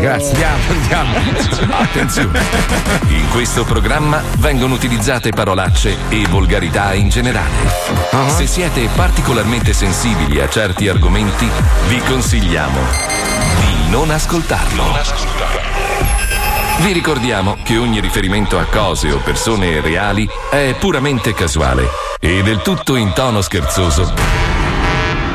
Grazie, andiamo, andiamo. Attenzione! In questo programma vengono utilizzate parolacce e volgarità in generale. Se siete particolarmente sensibili a certi argomenti, vi consigliamo di non ascoltarlo. Vi ricordiamo che ogni riferimento a cose o persone reali è puramente casuale e del tutto in tono scherzoso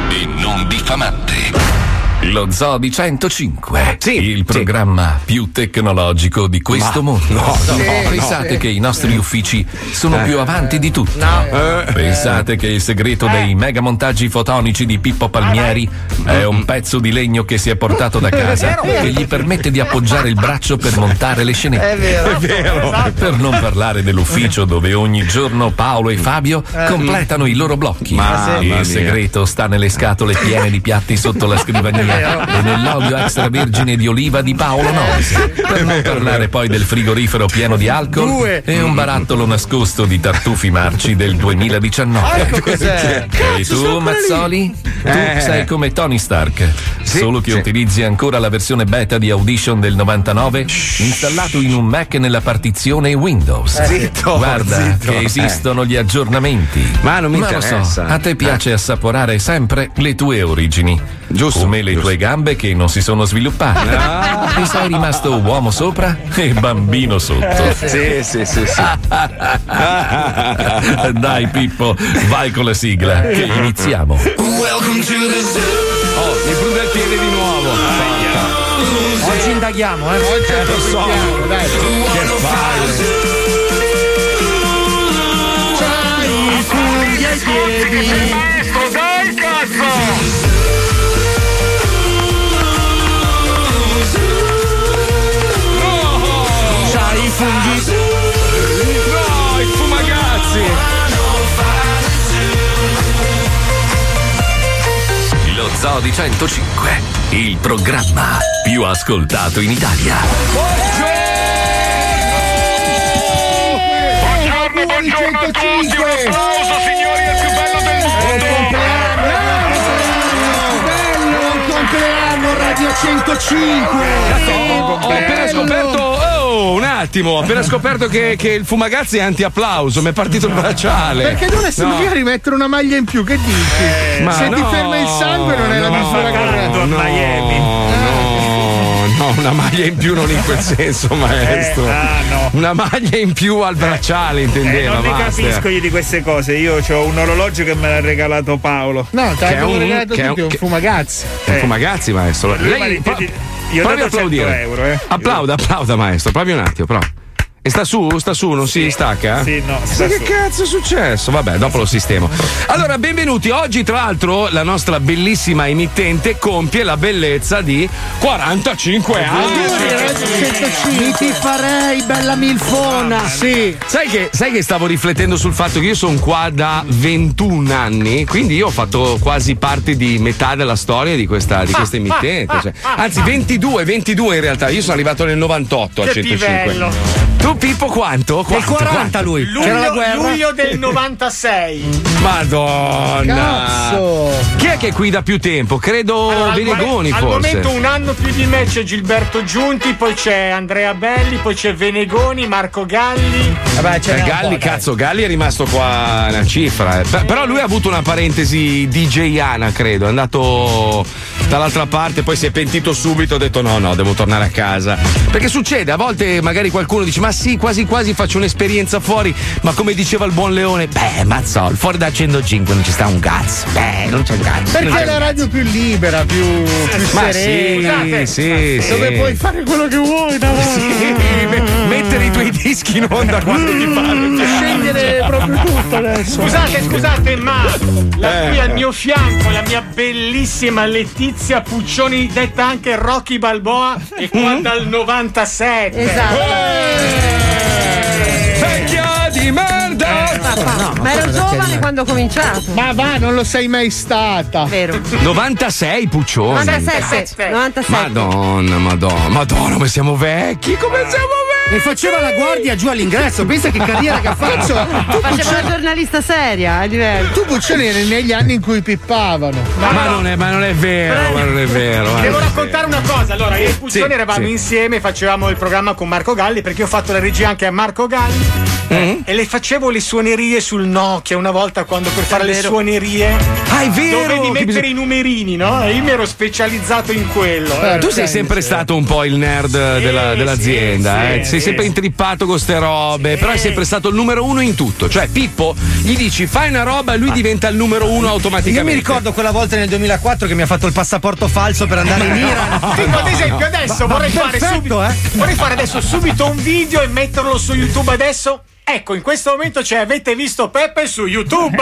e non diffamante. Lo Zodi 105, il programma più tecnologico di questo Ma- mondo. no, no, Pensate no. che i nostri uffici sono Eh. più avanti di tutti. Eh. Pensate che il segreto dei mega montaggi fotonici di Pippo Palmieri è un pezzo di legno che si è portato da casa che gli permette di appoggiare il braccio per montare le scenette. È vero. È vero. E per non parlare dell'ufficio dove ogni giorno Paolo e Fabio Eh. completano i loro blocchi. Mia. il segreto sta nelle scatole piene di piatti sotto la scrivania e nell'olio extravergine di oliva di Paolo Nois. Per non parlare poi del frigorifero pieno di alcol Due. e un barattolo nascosto di tartufi marci del 2019. Ecco cos'è. E tu, Mazzoli? Tu Eh. sei come Tony Stark, solo che sì. utilizzi ancora la versione beta di Audition del 99 installato in un Mac nella partizione Windows. Eh, zitto, Guarda zitto. che esistono gli aggiornamenti. Ma non mi so, interessa. a te piace assaporare sempre le tue origini. Giusto, Come le tue gambe che non si sono sviluppate. Ah. E sei rimasto uomo sopra e bambino sotto. Sì, sì, sì, sì. Dai Pippo, vai con la sigla, che iniziamo. Oh, mi prude il piede di nuovo. Oggi indaghiamo, eh. Oggi lo so. dai. Che palle. C'hai funghi ai piedi. Dai cazzo! Funghi. No, i fumagazzi. Lo Zoo di 105, il programma più ascoltato in Italia. Buongiorno, buongiorno a tutti, un applauso signori, è il più bello del mondo! Radio 105. Ho appena scoperto. Oh, un attimo, ho appena scoperto che, che il fumagazzi è anti-applauso, mi è partito il bracciale. Perché dovresti No. via rimettere una maglia in più? Che dici? Ma Se ti no, ferma il sangue non è la no, misura corretta. no, No, no, una maglia in più non in quel senso, maestro. Eh, ah, no. Una maglia in più al bracciale, Eh, intendeva. non ne basta. capisco io di queste cose. Io ho un orologio che me l'ha regalato Paolo. No, te Che è l'abbiamo un- regalato che è tutti, un- un che- fumagazzi. È un fumagazzi, maestro. Lei Io ho provi dato a 100 applaudire. euro, eh. Applauda, applauda, maestro. Provi un attimo, prova. E sta su? Sta su? Non si stacca? Sì, no, Ma sta che su. cazzo è successo? Vabbè, dopo lo sistemo. Allora, benvenuti. Oggi, tra l'altro, la nostra bellissima emittente compie la bellezza di 45 anni. Mi ti farei, bella milfona. Sì. Sai che, sai che stavo riflettendo sul fatto che io sono qua da 21 anni, quindi io ho fatto quasi parte di metà della storia di questa, di questa emittente. cioè. anzi, 22, 22 in realtà. Io sono arrivato nel 98 a Che 105. pivello. Tu, Pippo, quanto? Quanto? 40 Quanto? lui. Luglio, C'era la guerra. luglio del 96. Madonna! Cazzo. Chi è che è qui da più tempo? Credo Allora, al- Venegoni, al forse. momento un anno più di me c'è Gilberto Giunti, poi c'è Andrea Belli, poi c'è Venegoni, Marco Galli. Vabbè, Eh, n'è un Galli, cazzo, Galli è rimasto qua una cifra. eh. Però lui ha avuto una parentesi DJiana, credo. È andato dall'altra parte, poi si è pentito subito. Ha detto: no, no, devo tornare a casa. Perché succede, a volte magari qualcuno dice: Ma sì, quasi quasi faccio un'esperienza fuori. Ma come diceva il buon Leone, beh, mazzol, fuori da 105 non ci sta un cazzo. Beh, non c'è un cazzo. Perché è la radio più libera, più, più Ma serena. sì, sì, sì. Dove puoi fare quello che vuoi, davanti. Sì, me- mettere i tuoi dischi in onda quando ti pare. Scegliere proprio tutto adesso. Scusate, scusate, ma la Eh. qui al mio fianco la mia bellissima Letizia Puccioni, detta anche Rocky Balboa, è qua dal 97. Vecchia di merda! Ma ero giovane quando ho cominciato. Ma va, non lo sei mai stata. Vero. 96 Puccioni. 97. 97. Madonna, madonna, madonna, come siamo vecchi, come siamo E faceva la guardia giù all'ingresso. Pensa che carriera che ha fatto. Tu Faceva la giornalista seria, è diverso. Tu Puccioni eri negli anni in cui pippavano. Ma, ma non è, ma non è vero, ma non è vero. Devo raccontare una cosa. Allora, io e Puccioni Sì, eravamo sì. insieme, facevamo il programma con Marco Galli perché io ho fatto la regia anche a Marco Galli. Mm-hmm. E le facevo le suonerie sul Nokia una volta quando per fare le vero. suonerie Ah, è vero, dovevi mettere bisogna- i numerini, no? E io mi ero specializzato in quello. eh. Tu sei sempre stato un po' il nerd della- dell'azienda, sì, eh. Sì, sei sì. sempre intrippato con ste robe, però è sempre stato il numero uno in tutto. Cioè, Pippo gli dici fai una roba e lui diventa il numero uno automaticamente. Io mi ricordo quella volta nel 2004 che mi ha fatto il passaporto falso per andare in Iran. Tipo, ad esempio, adesso vorrei fare perfetto, subito. eh. Vorrei fare adesso subito un video e metterlo su YouTube adesso. Ecco, in questo momento c'è avete visto Peppe su YouTube.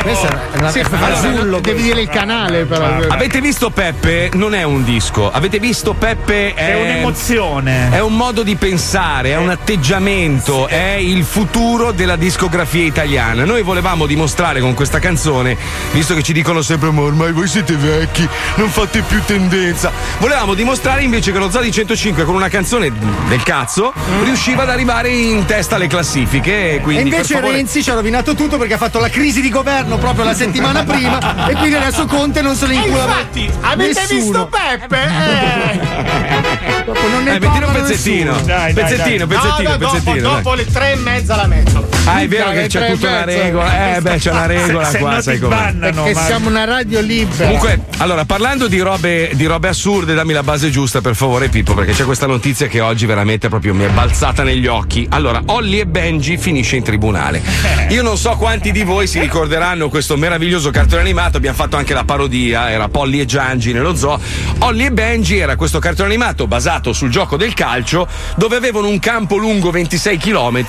Questo è una Sì, è allora, fasullo. devi dire il canale però. Avete visto Peppe? Non è un disco. Avete visto Peppe? È, È un'emozione. È un modo di pensare, è un atteggiamento, è il futuro della discografia italiana. Noi volevamo dimostrare con questa canzone, visto che ci dicono sempre, ma ormai voi siete vecchi, non fate più tendenza. Volevamo dimostrare invece che lo Zodi 105 con una canzone del cazzo riusciva ad arrivare in testa alle classifiche. E, E quindi, invece per favore- Renzi ci ha rovinato tutto perché ha fatto la crisi di governo proprio la settimana prima e quindi adesso Conte non se ne E incula infatti, avete nessuno. visto Peppe? Eh. Non ne Eh, mettilo un pezzettino. Dai, dai, pezzettino, dai. pezzettino, No, no, pezzettino. dopo, dopo le tre e mezza la metto. Ah, è vero che c'è tre e tutta una regola. Eh, beh, c'è una regola se qua, no sai bannano. Che ma- siamo una radio libera. Comunque, allora, parlando di robe, di robe assurde, dammi la base giusta, per favore, Pippo, perché c'è questa notizia che oggi veramente proprio mi è balzata negli occhi. Allora, Olli e Benji finisce in tribunale. Io non so quanti di voi si ricorderanno questo meraviglioso cartone animato, abbiamo fatto anche la parodia, era Polly e Giangi nello zoo. Olli e Benji era questo cartone animato basato sul gioco del calcio, dove avevano un campo lungo 26 km,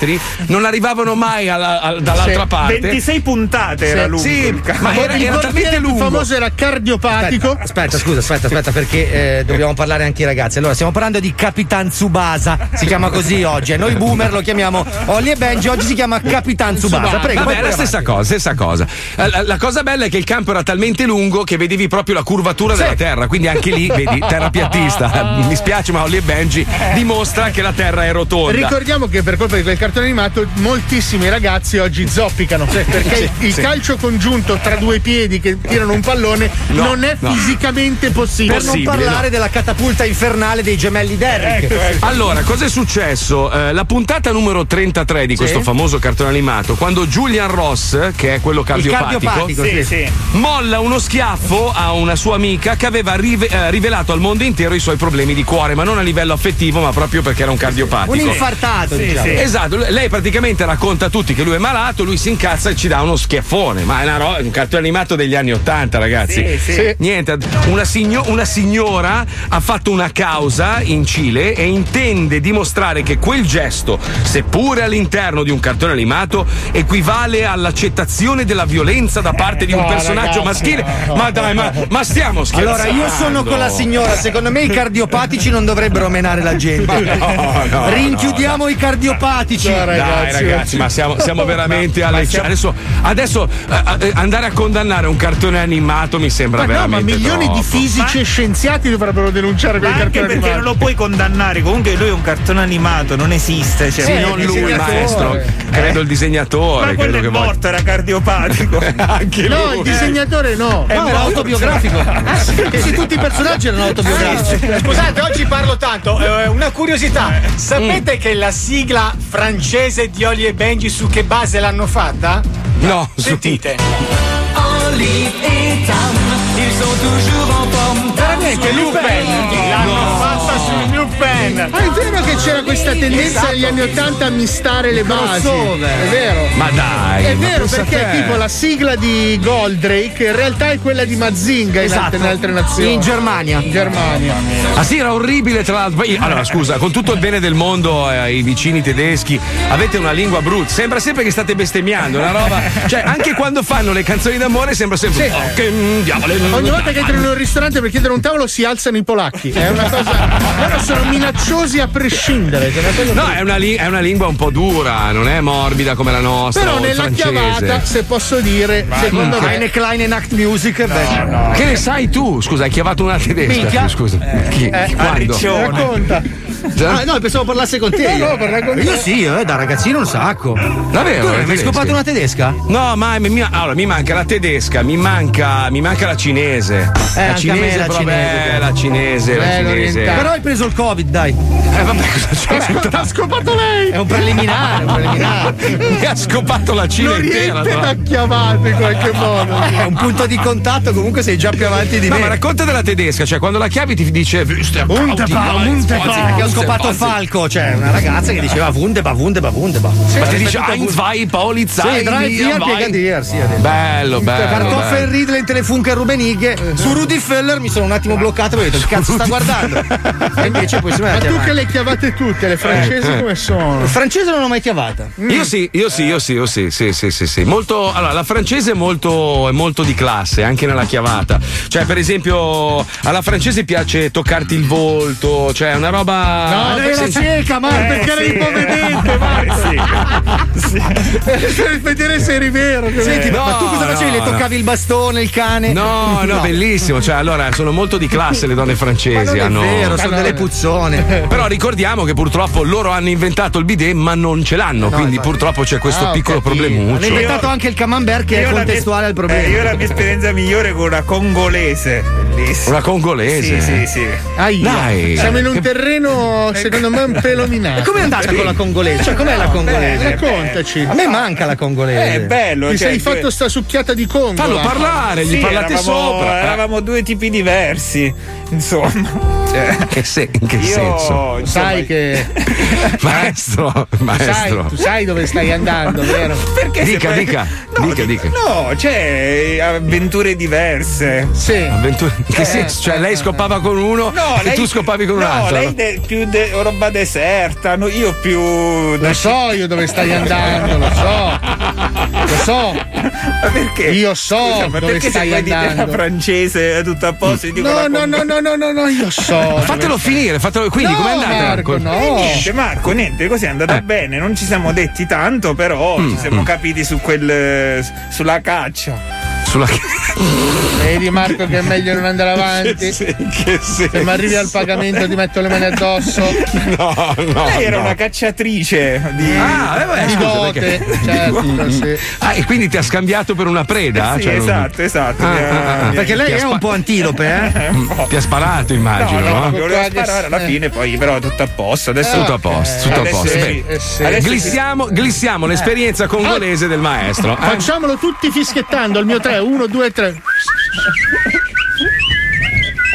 non arrivavano mai alla- al- dall'altra Sì, parte. 26 puntate era lungo. Sì, il ma era, il era talmente lungo. famoso era cardiopatico. Aspetta, aspetta, scusa, aspetta, aspetta, perché eh, dobbiamo parlare anche ai ragazzi. Allora, stiamo parlando di Capitan Tsubasa, si chiama così oggi. E noi boomer lo chiamiamo Olli e Benji, oggi si chiama Capitan Tsubasa. Prego, Vabbè, è la stessa cosa, stessa cosa. Eh, La, la cosa bella è che il campo era talmente lungo che vedevi proprio la curvatura della terra, quindi anche lì vedi terra piattista. Mi spiace, ma Olli e Benji dimostra che la terra è rotonda. Ricordiamo che per colpa di quel cartone animato moltissimi ragazzi oggi zoppicano perché il calcio congiunto tra due piedi che tirano un pallone No, non è no. fisicamente possibile. Per non parlare no. della catapulta infernale dei gemelli Derrick. Allora, cosa è successo? Eh, la puntata numero 33 di questo famoso cartone animato, quando Julian Ross, che è quello cardiopatico, cardiopatico, Sì, sì. sì. molla uno schiaffo a una sua amica che aveva rive- eh, rivelato al mondo intero i suoi problemi di cuore, ma non a livello affettivo, ma proprio perché era un cardiopatico. Un infartato, diciamo. sì. Esatto, lei praticamente racconta a tutti che lui è malato, lui si incazza e ci dà uno schiaffone. Ma è una ro- un cartone animato degli anni Ottanta, ragazzi. Sì, sì. Niente, una, signo- una signora ha fatto una causa in Cile e intende dimostrare che quel gesto, seppure all'interno di un cartone animato, equivale all'accettazione della violenza da parte di un No, personaggio ragazzi, maschile. Ma dai, ma, ma stiamo scherzando. Allora, io sono con la signora. Secondo me i cardiopatici non dovrebbero menare la gente. no, no, Rinchiudiamo i cardiopatici. No, Dai ragazzi, ragazzi, ma siamo, siamo veramente alle siamo- Adesso, adesso eh, eh, andare a condannare un cartone animato mi sembra Ma no, ma veramente milioni di troppo. fisici e scienziati dovrebbero denunciare quel Ma anche cartone perché non animato. lo puoi condannare. Comunque lui è un cartone animato, non esiste. Cioè, Sì, Eh, non il lui il maestro, credo il disegnatore, Ma quello credo è che voglia. morto, era cardiopatico. Anche No, lui. il disegnatore no. No, era morto. autobiografico. Sì, tutti i personaggi erano autobiografici. Scusate, oggi parlo tanto. eh, una curiosità. Sapete che la sigla francese di Oli e Benji su che base l'hanno fatta? No, su- Sentite. Veramente, Lupin. L'hanno fatta su Lupin. Ah, è vero che c'era questa tendenza Esatto. negli anni Ottanta a mistare le basi. Crossover. È vero. Ma dai, È ma vero perché tipo la sigla di Goldrake in realtà è quella di Mazinga in, altre, in altre nazioni. In Germania. In Germania. Ah sì, era orribile tra l'altro. Allora, scusa, con tutto il bene del mondo eh, ai vicini tedeschi, avete una lingua brutta. Sembra sempre che state bestemmiando, una roba. Cioè, anche quando fanno le canzoni d'amore sembra sempre. Oh, che diavolo. Ogni volta che entrano in un ristorante per chiedere un tavolo si alzano i polacchi. È una cosa. Loro sono minacciosi a prescindere. che è cosa No, è una, li- è una lingua un po' dura, non è morbida come la nostra. Però nella francese. chiavata, se posso dire, secondo me. Eine kleine Nachtmusik. beh. Che ne sai tu? Scusa, hai chiavato una tedesca. Minchia. Scusa. Chi? Eh, Quando? Arriccione. Racconta. Ah, no, pensavo parlasse con te. No, no, parla con Io te. sì, eh, da ragazzino un sacco. Davvero? Tu non hai tedesca? scopato una tedesca? No, ma mi, mi- allora, mi manca la tedesca, mi manca, mi manca la cinese. Eh, la cinese, la però, cinese. beh, la cinese, la Eh, cinese. Però hai preso il Covid, dai. Eh, vabbè, cosa c'è? Ha scopato lei! È un preliminare, un preliminare. Mi ha scopato la Cina intera. L'Oriente no? t'ha chiamato in qualche modo. È un punto di contatto, comunque sei già più avanti di No, me. ma racconta della tedesca, cioè quando la chiavi ti dice Wunderbar, Wunderbar. Ho scopato Falco, cioè una ragazza che diceva Wundeba, Wundeba, Wundeba. Ma ti dice ein, zwei, Polizei, Sì, drei, via. Brigadier, sì, ha detto. Bello, bello. Kartoffel bello. Riedle in Telefunke e Rubenighe. Su Rudy Feller mi sono un attimo bloccato e ho detto che cazzo sta guardando? E invece poi si Ma tu che le chiavate tutte, le francesi Eh. come sono? Il francese non l'ho mai chiavata. Io sì, io sì, io sì, io sì, sì, sì, sì, sì. Molto, allora, la francese è molto, è molto di classe, anche nella chiavata. Cioè, per esempio, alla francese piace toccarti il volto, cioè è una roba. No, lei era cieca, Marco, perché era ipovedente, Marco. Per vedere se eri vero. Senti, no, ma tu cosa no, facevi? Le no. toccavi il bastone, il cane? No, no, bellissimo. Cioè, allora, sono molto di classe le donne Ma francesi. non è hanno- vero, sono Ma no, delle eh. puzzone. Però ricordiamo che purtroppo loro hanno inventato il bidet, ma non ce l'hanno. quindi purtroppo c'è questo Ah, piccolo capito. Hanno problemuccio. inventato anche il camembert che è la mia- contestuale al eh, problema. io la mia esperienza migliore con una congolese. Bellissima. Una congolese. Sì, sì, sì. Dai. Siamo in un terreno, secondo me, un pelo minato. E com'è andata con la congolese? Cioè, com'è la congolese? Raccontaci. A me manca la congolese. È bello. Ti cioè, sei fatto sta succhiata di Congo. Fallo parlare, gli Sì, parlate eravamo, sopra. Eravamo due tipi diversi, insomma. Cioè, Che se- in che io, senso? insomma, Sai che. Maestro, Sai, maestro. tu sai dove stai andando, vero? Perché Dica, poi- dica, no, dica, di- dica. No, c'è avventure diverse. Sì. In che senso? Cioè, lei scopava con uno No, e lei, tu scopavi con un no, altro. lei de- più de- roba deserta, no, io più. Lo so io dove stai andando, lo so. Lo so. Ma perché? Io so Scusa, ma dove perché stai andando. la francese è tutto a posto? No, no, con- no, no, no, no, no, io so. Fatelo finire, fatelo. Quindi, No, com'è andata? Marco, no. Niente, Marco, niente, così è andata Eh. bene. Non ci siamo detti tanto, però Mm, ci siamo capiti su quel. sulla caccia. Sulla. Vedi Marco che è meglio non andare avanti. Sì, che senso? Se mi arrivi al pagamento ti metto le mani addosso. No, no. Lei era no. una cacciatrice di. Ah, eh, beh, Di scusa, dote, perché- certo, sì. Ah, e quindi ti ha scambiato per una preda? Sì, Cioè, non- esatto, esatto. Ah, ah, ah, ha- Perché lei è spa- un po' antilope, eh? Ti ha sparato, immagino, No, no? no, voleva sparare alla eh. fine, poi però tutto a posto. Adesso Tutto a posto, tutto a posto. sì, eh sì. Glissiamo, glissiamo l'esperienza congolese del maestro. eh? Facciamolo tutti fischiettando. Il mio 3, 1, 2, 3.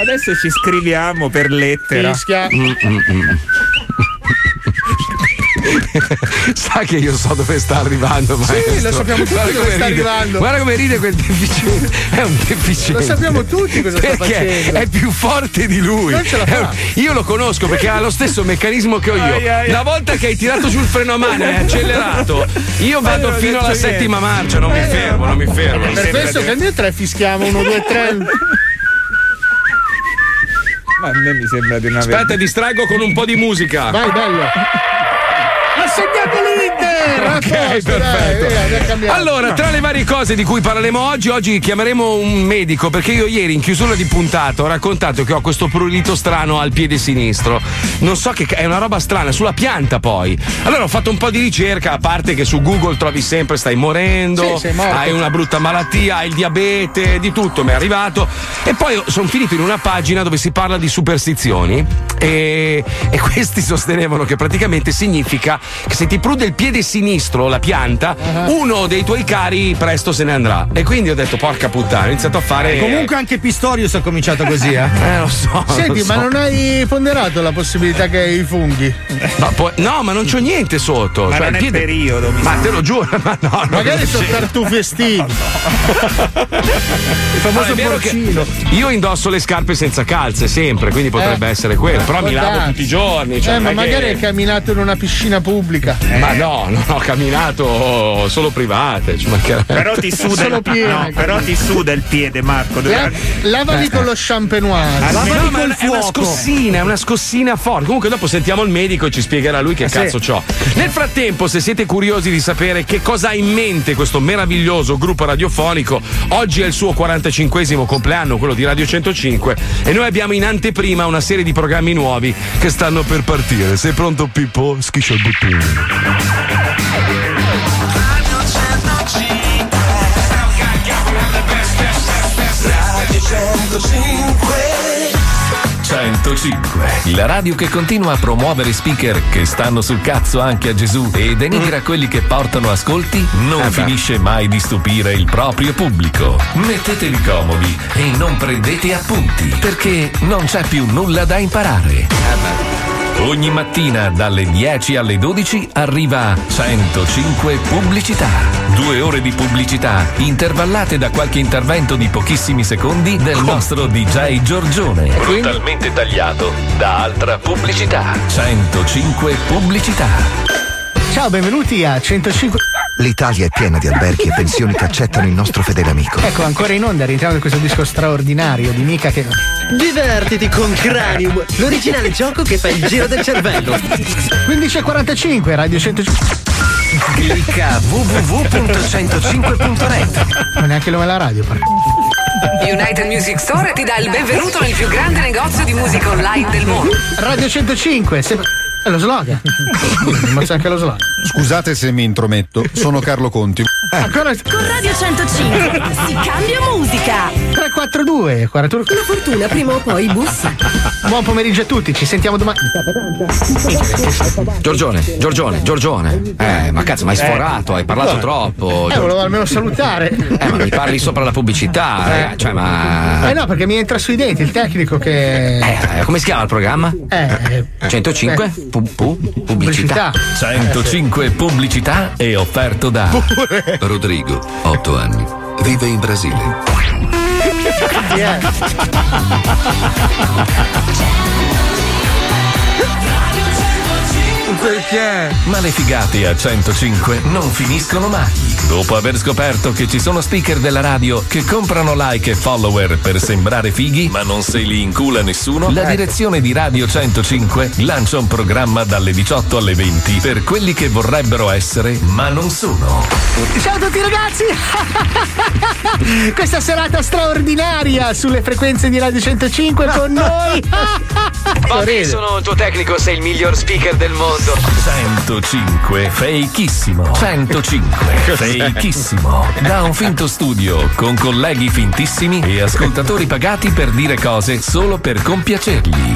Adesso ci scriviamo per lettera. Fischia. Sa che io so dove sta arrivando, maestro. lo sappiamo tutti Guarda dove come sta ride. arrivando. Guarda come ride quel deficiente. È un deficiente. Lo sappiamo tutti cosa sta perché facendo. È più forte di lui. Non ce la fa. Io lo conosco perché ha lo stesso meccanismo che ho io. Ai, ai, ai. Una volta che hai tirato sul freno a mano e hai accelerato, io vado fino alla niente. settima marcia, non mi fermo, non mi fermo. Per questo che noi tre fischiamo 1, 2, 3. Ma a me mi sembra di aver. Aspetta, distraggo con un po' di musica. Vai, bello. Ha segnato l'Inter! A Ok, posto, dai, perfetto. cambiato. Allora, tra le varie cose di cui parleremo oggi, oggi chiameremo un medico perché io ieri in chiusura di puntata ho raccontato che ho questo prurito strano al piede sinistro. Non so che è una roba strana, sulla pianta poi. Allora ho fatto un po' di ricerca, a parte che su Google trovi sempre stai morendo, Sì, hai una brutta malattia, hai il diabete, di tutto mi è arrivato. E poi sono finito in una pagina dove si parla di superstizioni e, e questi sostenevano che praticamente significa che se ti prude il piede sinistro, la pianta, uno dei tuoi cari presto se ne andrà. E quindi ho detto, porca puttana, ho iniziato a fare. Comunque anche Pistorius ha cominciato così, eh? Eh, lo so. Senti, lo ma so. non hai ponderato la possibilità che hai i funghi? Ma poi- no, ma non c'ho niente sotto. Ma cioè, non è piede- periodo, Ma te lo giuro, ma no. non Magari è sono vero. tartufi estivi. Il famoso porcino. io indosso le scarpe senza calze sempre, quindi potrebbe Eh. essere quello. Però mi lavo tutti i giorni. Cioè eh, ma è che- magari hai camminato in una piscina pubblica. Ma no, no, ho camminato solo private, ci mancherebbe. Però ti suda, il, piede. no, però ti suda il piede, Marco. La- lavali con lo champenoise. No, Lavali ma col è una fuoco. scossina, è una scossina forte. Comunque dopo sentiamo il medico e ci spiegherà lui che cazzo c'ho. Nel frattempo, se siete curiosi di sapere che cosa ha in mente questo meraviglioso gruppo radiofonico, oggi è il suo 45 compleanno, quello di Radio 105, e noi abbiamo in anteprima una serie di programmi nuovi che stanno per partire. Sei pronto Pippo? Schiscia il bottone. 105. La radio che continua a promuovere speaker che stanno sul cazzo anche a Gesù e denigra quelli che portano ascolti, non finisce mai di stupire il proprio pubblico. Mettetevi comodi e non prendete appunti, perché non c'è più nulla da imparare. Ogni mattina dalle 10 alle 12 arriva 105 pubblicità. Due ore di pubblicità intervallate da qualche intervento di pochissimi secondi del nostro DJ Giorgione. Brutalmente tagliato da altra pubblicità. 105 pubblicità. Ciao, benvenuti a 105. L'Italia è piena di alberghi e pensioni che accettano il nostro fedele amico. Ecco, ancora in onda, rientriamo in questo disco straordinario di Mica che. Divertiti con Cranium, l'originale gioco che fa il giro del cervello. 15.45, Radio 105. Clicca www.105.net. Non è neanche nome della radio, porca. United Music Store ti dà il benvenuto nel più grande negozio di musica online del mondo. Radio 105, sempre. È lo slogan. Ma c'è anche lo slogan. Scusate se mi intrometto, sono Carlo Conti. Ancora Con Radio 105 si cambia musica. 342 41. La fortuna prima o poi bussa. Buon pomeriggio a tutti, ci sentiamo domani. Giorgione, Giorgione, Giorgione. Eh, ma cazzo, ma hai sforato, hai parlato troppo. Eh, volevo almeno salutare. Eh, ma mi parli sopra la pubblicità, raga, cioè, ma. Eh no, perché mi entra sui denti il tecnico che. Eh, come si chiama il programma? Eh, 105? Pu- pu- pubblicità. 105 pubblicità e offerto da Rodrigo, 8 anni. Vive in Brasile. Chi è? Perché? Ma le figate a 105 non finiscono mai. Dopo aver scoperto che ci sono speaker della radio che comprano like e follower per sembrare fighi, ma non se li incula nessuno, la direzione di Radio 105 lancia un programma dalle 18 alle 20 per quelli che vorrebbero essere, ma non sono. Ciao a tutti ragazzi! Questa serata straordinaria sulle frequenze di Radio 105 con noi. Bobby, sono il tuo tecnico, sei il miglior speaker del mondo. 105 fakeissimo 105 fakeissimo da un finto studio con colleghi fintissimi e ascoltatori pagati per dire cose solo per compiacerli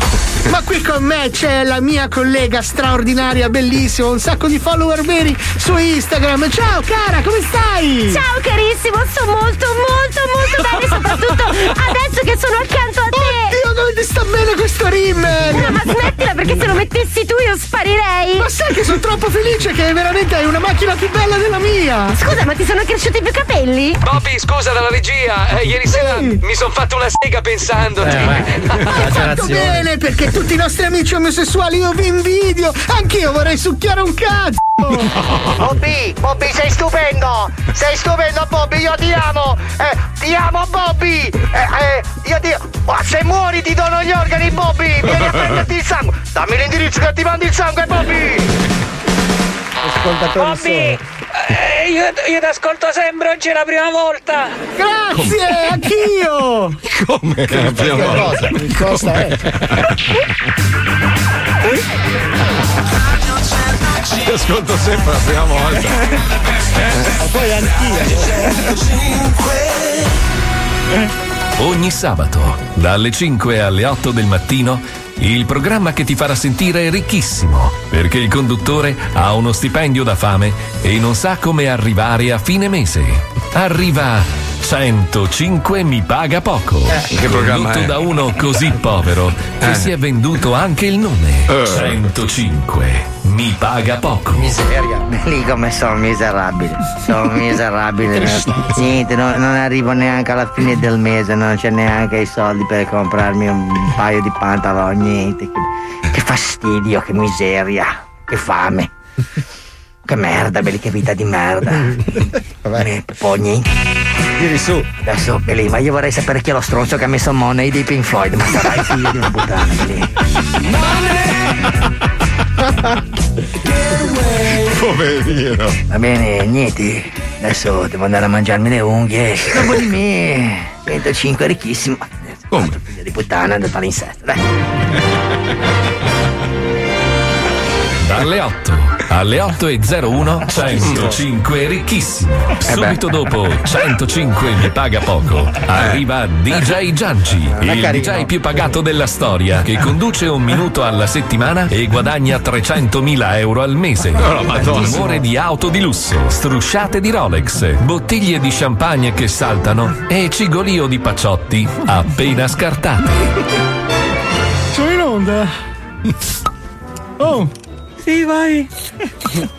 Ma qui con me c'è la mia collega straordinaria, bellissima, un sacco di follower veri su Instagram. Ciao cara, come stai? Ciao carissimo, sto molto molto molto bene, soprattutto adesso che sono accanto a te. Oddio, come ti sta bene questo rimel? No, ma smettila perché se lo mettessi tu io sparirei. Ma sai che sono troppo felice che veramente hai una macchina più bella della mia. Scusa, ma ti sono cresciuti più capelli? Bobby, scusa dalla regia, eh, ieri sera mi sono fatto una sega pensandoti. Hai fatto bene perché tutti i nostri amici omosessuali io vi invidio. Anch'io vorrei succhiare un cazzo. Bobby, Bobby sei stupendo! Sei stupendo Bobby, io ti amo! Eh, ti amo Bobby! Eh, eh, io ti. Ma se muori ti dono gli organi Bobby! Vieni a prenderti il sangue! Dammi l'indirizzo che ti mando il sangue Bobby! Ascoltatori Bobby! Eh, io, io ti ascolto sempre, oggi è la prima volta! Grazie, anch'io! Come? Che la prima volta. Risposta è. Ti ascolto sempre la prima volta. Poi ogni sabato dalle 5 alle 8 del mattino il programma che ti farà sentire ricchissimo perché il conduttore ha uno stipendio da fame e non sa come arrivare a fine mese. Arriva 105 mi paga poco che programma condotto è? da uno così povero che Eh. si è venduto anche il nome Eh. 105 mi paga poco Miseria. Lì come sono miserabile. Sono miserabile. Niente, no- non arrivo neanche alla fine del mese, non c'è neanche i soldi per comprarmi un paio di pantaloni, niente. Che, che fastidio, che miseria, che fame. Che merda, belli che vita di merda. Vabbè. Poi niente. Tiri su. Adesso, Belì, ma io vorrei sapere chi è lo stronzo che ha messo Money dei Pink Floyd. Ma sarai figlio di una puttana, Belì. Poverino. Va bene, niente. Adesso devo andare a mangiarmi le unghie. Dopo di me. 105 ricchissimo. Come? Figlio di puttana, andata all'insetto, dai. Dalle 8 alle 8.01 105 ricchissimo. Subito dopo 105 mi paga poco. Arriva DJ Gianci, il DJ più pagato della storia, che conduce un minuto alla settimana e guadagna 300.000 euro al mese. Oh, Madonna. Timore di auto di lusso, strusciate di Rolex, bottiglie di champagne che saltano e cigolio di pacciotti appena scartati. Sono in onda. Oh. Sì, vai.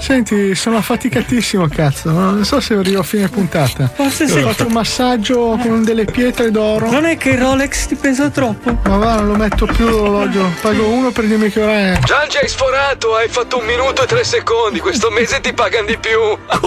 Senti, sono affaticatissimo, cazzo. Non so se arrivo a fine puntata. Forse Ho sei- fatto un massaggio con delle pietre d'oro. Non è che il Rolex ti pesa troppo? Ma va, non lo metto più l'orologio. Pago uno per dirmi che ora è. Gianci hai sforato, hai fatto un minuto e tre secondi. Questo mese ti pagano di più.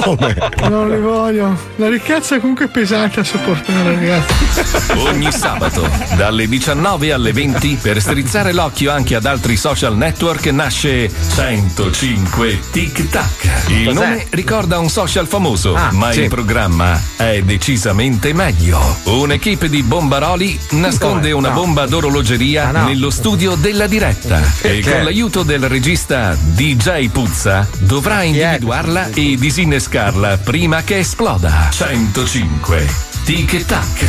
Come? Non li voglio. La ricchezza è comunque pesante a sopportare, ragazzi. Ogni sabato, dalle 19 alle 20, per strizzare l'occhio anche ad altri social network, nasce 105 Tic Tac. Il Cos'è? nome ricorda un social famoso, Ah, ma sì. il programma è decisamente meglio. Un'equipe di bombaroli nasconde Come? una No. bomba d'orologeria Ah, no. nello studio della diretta e con l'aiuto del regista DJ Puzza dovrà individuarla e disinnescarla prima che esploda. 105 Tic Tac.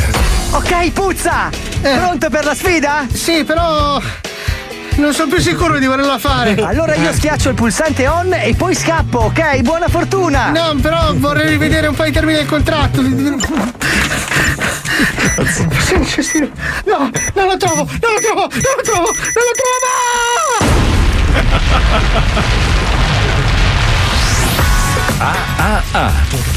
Ok, puzza! Pronto per la sfida? Sì, però. Non sono più sicuro di volerla fare. Allora io schiaccio il pulsante on e poi scappo, ok? Buona fortuna! No, però vorrei rivedere un po' i termini del contratto. No, non lo trovo, non lo trovo, non lo trovo, non lo Ah ah ah.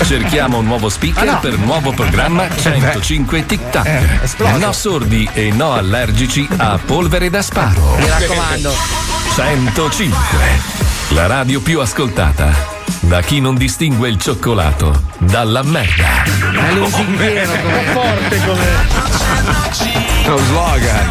Cerchiamo un nuovo speaker Ah, no. per nuovo programma 105 Tic Eh, Tac. esploso. no sordi e no allergici a polvere da sparo. Mi raccomando. 105. La radio più ascoltata. Da chi non distingue il cioccolato dalla merda. È lusinghiero come forte come. Uno slogan.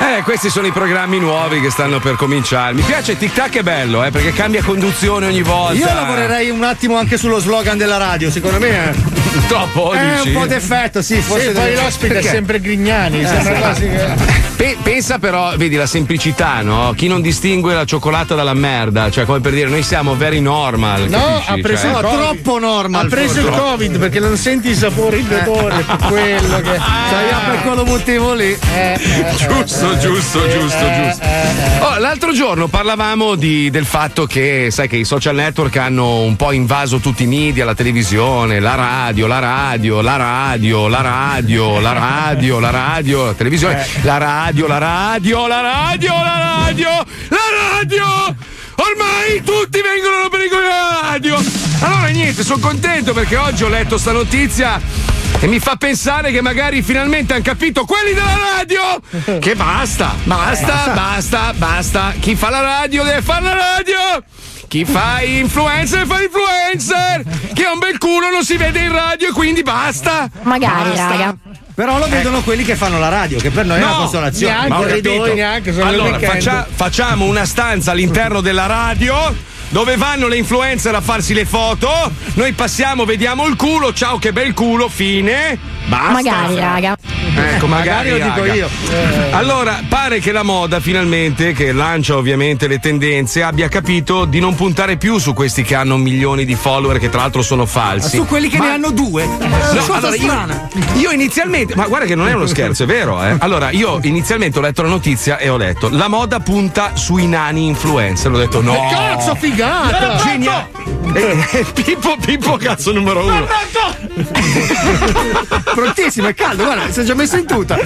Eh, questi sono i programmi nuovi che stanno per cominciare. Mi piace Tic Tac è bello, eh, perché cambia conduzione ogni volta. Io lavorerei un attimo anche sullo slogan della radio, secondo me è Troppo, è dici? un po' d'effetto, sì, forse Sì, poi l'ospite è Perché? sempre Grignani. Eh, sembra sì. quasi che. Pe- pensa però, vedi la semplicità, no? Chi non distingue la cioccolata dalla merda, cioè come per dire, noi siamo very normal. No, capisci? ha preso Cioè- COVID. troppo normal, Ha preso il. Covid perché non senti i sapori, il odore, per quello che. Cioè, io per quello motivo lì. Giusto, giusto, giusto, eh, giusto. Oh, l'altro giorno parlavamo di- del fatto che, sai, che i social network hanno un po' invaso tutti i media, la televisione, la radio, la radio, la radio, la radio, la radio, la radio, la televisione, la radio, la radio, la radio, la radio, la radio! Ormai tutti vengono per la radio! Allora niente, sono contento perché oggi ho letto sta notizia e mi fa pensare che magari finalmente hanno capito quelli della radio che basta, basta, basta, basta. Chi fa la radio deve fare la radio. Chi fa influencer fare influencer. Chi ha un bel culo non si vede in radio e quindi basta. Magari, Basta. raga. Però lo vedono quelli che fanno la radio, che per noi è una consolazione. Ma ho capito. neanche, sono allora, faccia- facciamo una stanza all'interno della radio. Dove vanno le influencer a farsi le foto? Noi passiamo, vediamo il culo. Ciao, che bel culo, fine. Basta. Magari, raga. Ecco, magari, Magari lo dico raga. io. Allora, pare che la moda finalmente, che lancia ovviamente le tendenze, abbia capito di non puntare più su questi che hanno milioni di follower, che tra l'altro sono falsi. Su quelli che Ma- ne hanno due. No, cosa allora, io, io inizialmente, ma guarda che non è uno scherzo, è vero, eh. Allora, io inizialmente ho letto la notizia e ho letto la moda punta sui nani influencer. Ho detto no. Che cazzo, figata! Genia- Eh, Pippo, Pippo, cazzo numero uno. Prontissimo, è caldo, guarda, si è già messo in tuta.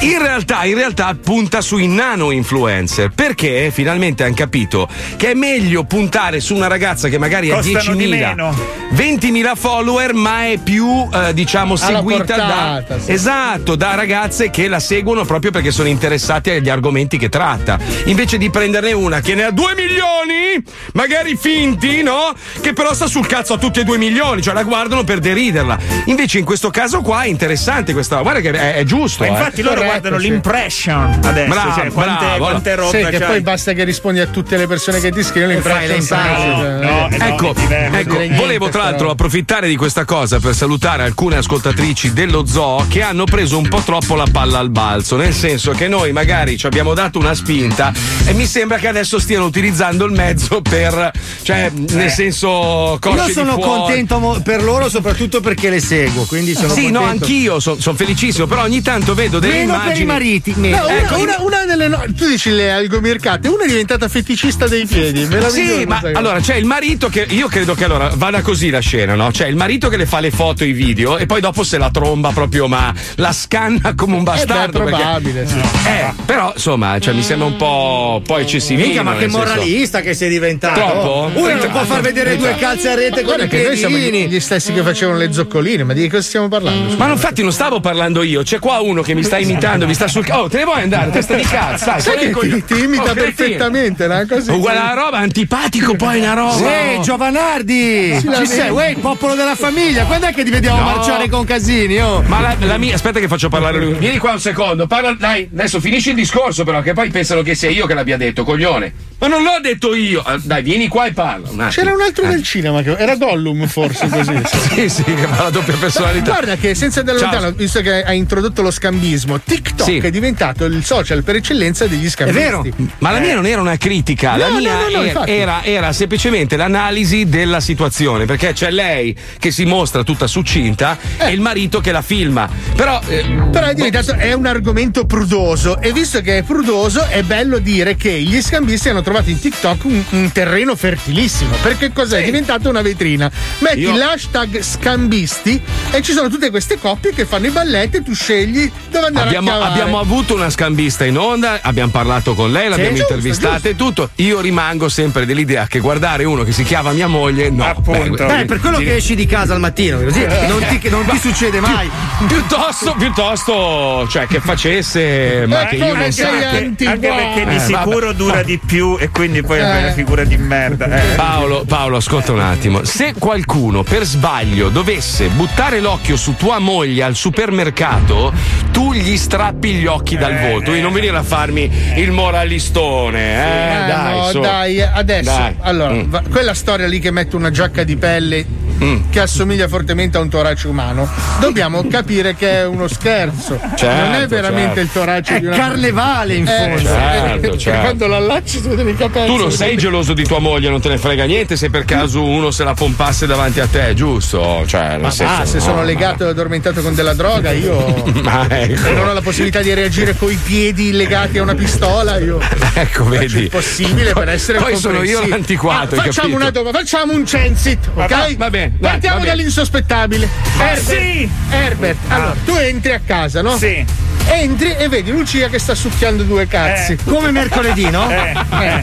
In realtà, in realtà punta sui nano influencer perché finalmente hanno capito che è meglio puntare su una ragazza che magari ha Costano di 10.000, meno. 20.000 follower, ma è più eh, diciamo seguita da portata, sì. esatto, da ragazze che la seguono proprio perché sono interessate agli argomenti che tratta. Invece di prenderne una che ne ha 2 milioni, magari finti, no? Che però sta sul cazzo a tutti e 2 milioni, cioè la guardano per deriderla. Invece in questo caso qua è interessante questa, guarda che è, è giusto. Ma eh. infatti loro Corretto, guardano sì. l'impression adesso, Bravo, cioè quante, bravo. quante robe Sì, che c'hai. poi basta che rispondi a tutte le persone che ti scrivono in fai le impression immagini. size, No, cioè, no, eh. no, Ecco, è diverso. ecco, niente, volevo tra l'altro approfittare di questa cosa per salutare alcune ascoltatrici dello zoo che hanno preso un po' troppo la palla al balzo, nel senso che noi magari ci abbiamo dato una spinta e mi sembra che adesso stiano utilizzando il mezzo per, cioè, nel senso, cosce Io sono contento per loro, soprattutto perché le seguo. Quindi sono Sì, no, contento. anch'io sono felicissimo, però ogni tanto vedo delle Meno immagini. per i mariti. meno. No, una, Ecco, una- una delle no- tu dici le algomircate, una è diventata feticista dei piedi. Sì, ma allora c'è il marito che io credo che allora vada così la scena, no? C'è il marito che le fa le foto, i video e poi dopo se la tromba proprio, ma la scanna come un Eh beh, è bastardo. perché- probabile, sì. Eh, però insomma, cioè, mi sembra un po', po' eccessivino. Minchia, ma che nel senso- moralista che sei diventato. Troppo? Uno non può far vedere due calze a rete con Guarda i che noi siamo gli stessi che facevano le zoccoline, ma di cosa stiamo parlando? Ma infatti non stavo parlando io, c'è qua uno che mi sta imitando, mi sta sul ca- Oh, te ne vuoi andare, testa di cazzo, Sai fai che ti, ti imita Oh, perfettamente, no? Così. Oh, guarda la roba, antipatico poi una roba. Giovanardi! Sì, la Ci vedo. sei? Uè, il popolo della famiglia! Quando è che ti vediamo No. marciare con casini? Oh? Ma la, la mia, aspetta che faccio parlare lui. Vieni qua un secondo, parla, dai, adesso finisci il discorso però, che poi pensano che sia io che l'abbia detto, coglione. Ma non l'ho detto io. Eh, Dai, vieni qua e parla. Un. C'era un altro Eh. del cinema, che era Gollum forse così. Sì, sì, che fa la doppia personalità. Guarda che senza andare lontano, visto che ha introdotto lo scambismo, TikTok Sì. è diventato il social per eccellenza degli scambisti. vero. Ma la mia non era una critica, la No, mia no, no, no, era, era, era semplicemente l'analisi della situazione, perché c'è lei che si mostra tutta succinta e il marito che la filma. Però, eh, Però è diventato è un argomento prudoso e visto che è prudoso è bello dire che gli scambisti hanno trovato in TikTok un, un terreno fertilissimo. Perché cos'è? È diventata una vetrina. Metti Io- l'hashtag scambisti e ci sono tutte queste coppie che fanno i balletti e tu scegli dove andare abbiamo, a chiavare. abbiamo avuto una scambista in onda, abbiamo parlato con lei, l'abbiamo giusto, intervistata e tutto. Io rimango sempre dell'idea che guardare uno che si chiama mia moglie, no. Appunto. Beh, per quello che esci di casa al mattino, così non ti, non ti succede mai. Piuttosto, piuttosto, cioè che facesse, ma che io non sei sappia. anti- Anche perché di Eh, sicuro vabbè. dura di più e quindi poi è Eh. una figura di merda. Eh. Paolo, Paolo, ascolta un attimo. Se qualcuno per sbaglio dovesse buttare l'occhio su tua moglie al supermercato, tu gli strappi gli occhi dal volto. E non venire a farmi il moralistone, eh? Eh, dai, no, su. dai, adesso. Dai. Allora, Mm. va- quella storia lì che mette una giacca di pelle Mm. che assomiglia fortemente a un torace umano, dobbiamo capire che è uno scherzo. Certo, non è veramente certo. il torace È di una carnevale in Eh, fondo. certo, eh, certo. Quando l'allacci si vedono i capelli. Tu non sei geloso di tua moglie, non te ne frega niente se per caso uno se la pompasse davanti a te, giusto? Cioè, Ma senso, va, se no, sono ma- legato e addormentato con della droga, io. Ma ecco. Non ho la possibilità di reagire coi piedi legati a una pistola, io. Ecco, vedi. il possibile per essere Poi sono io l'antiquato, Ah, facciamo capito? una domanda, facciamo un censit, ok? Va- va bene, dai, Partiamo dall'insospettabile. Herbert, sì! Herbert, allora, tu entri a casa, no? Sì. Entri e vedi Lucia che sta succhiando due cazzi. Eh. Come mercoledì, no? Eh, eh.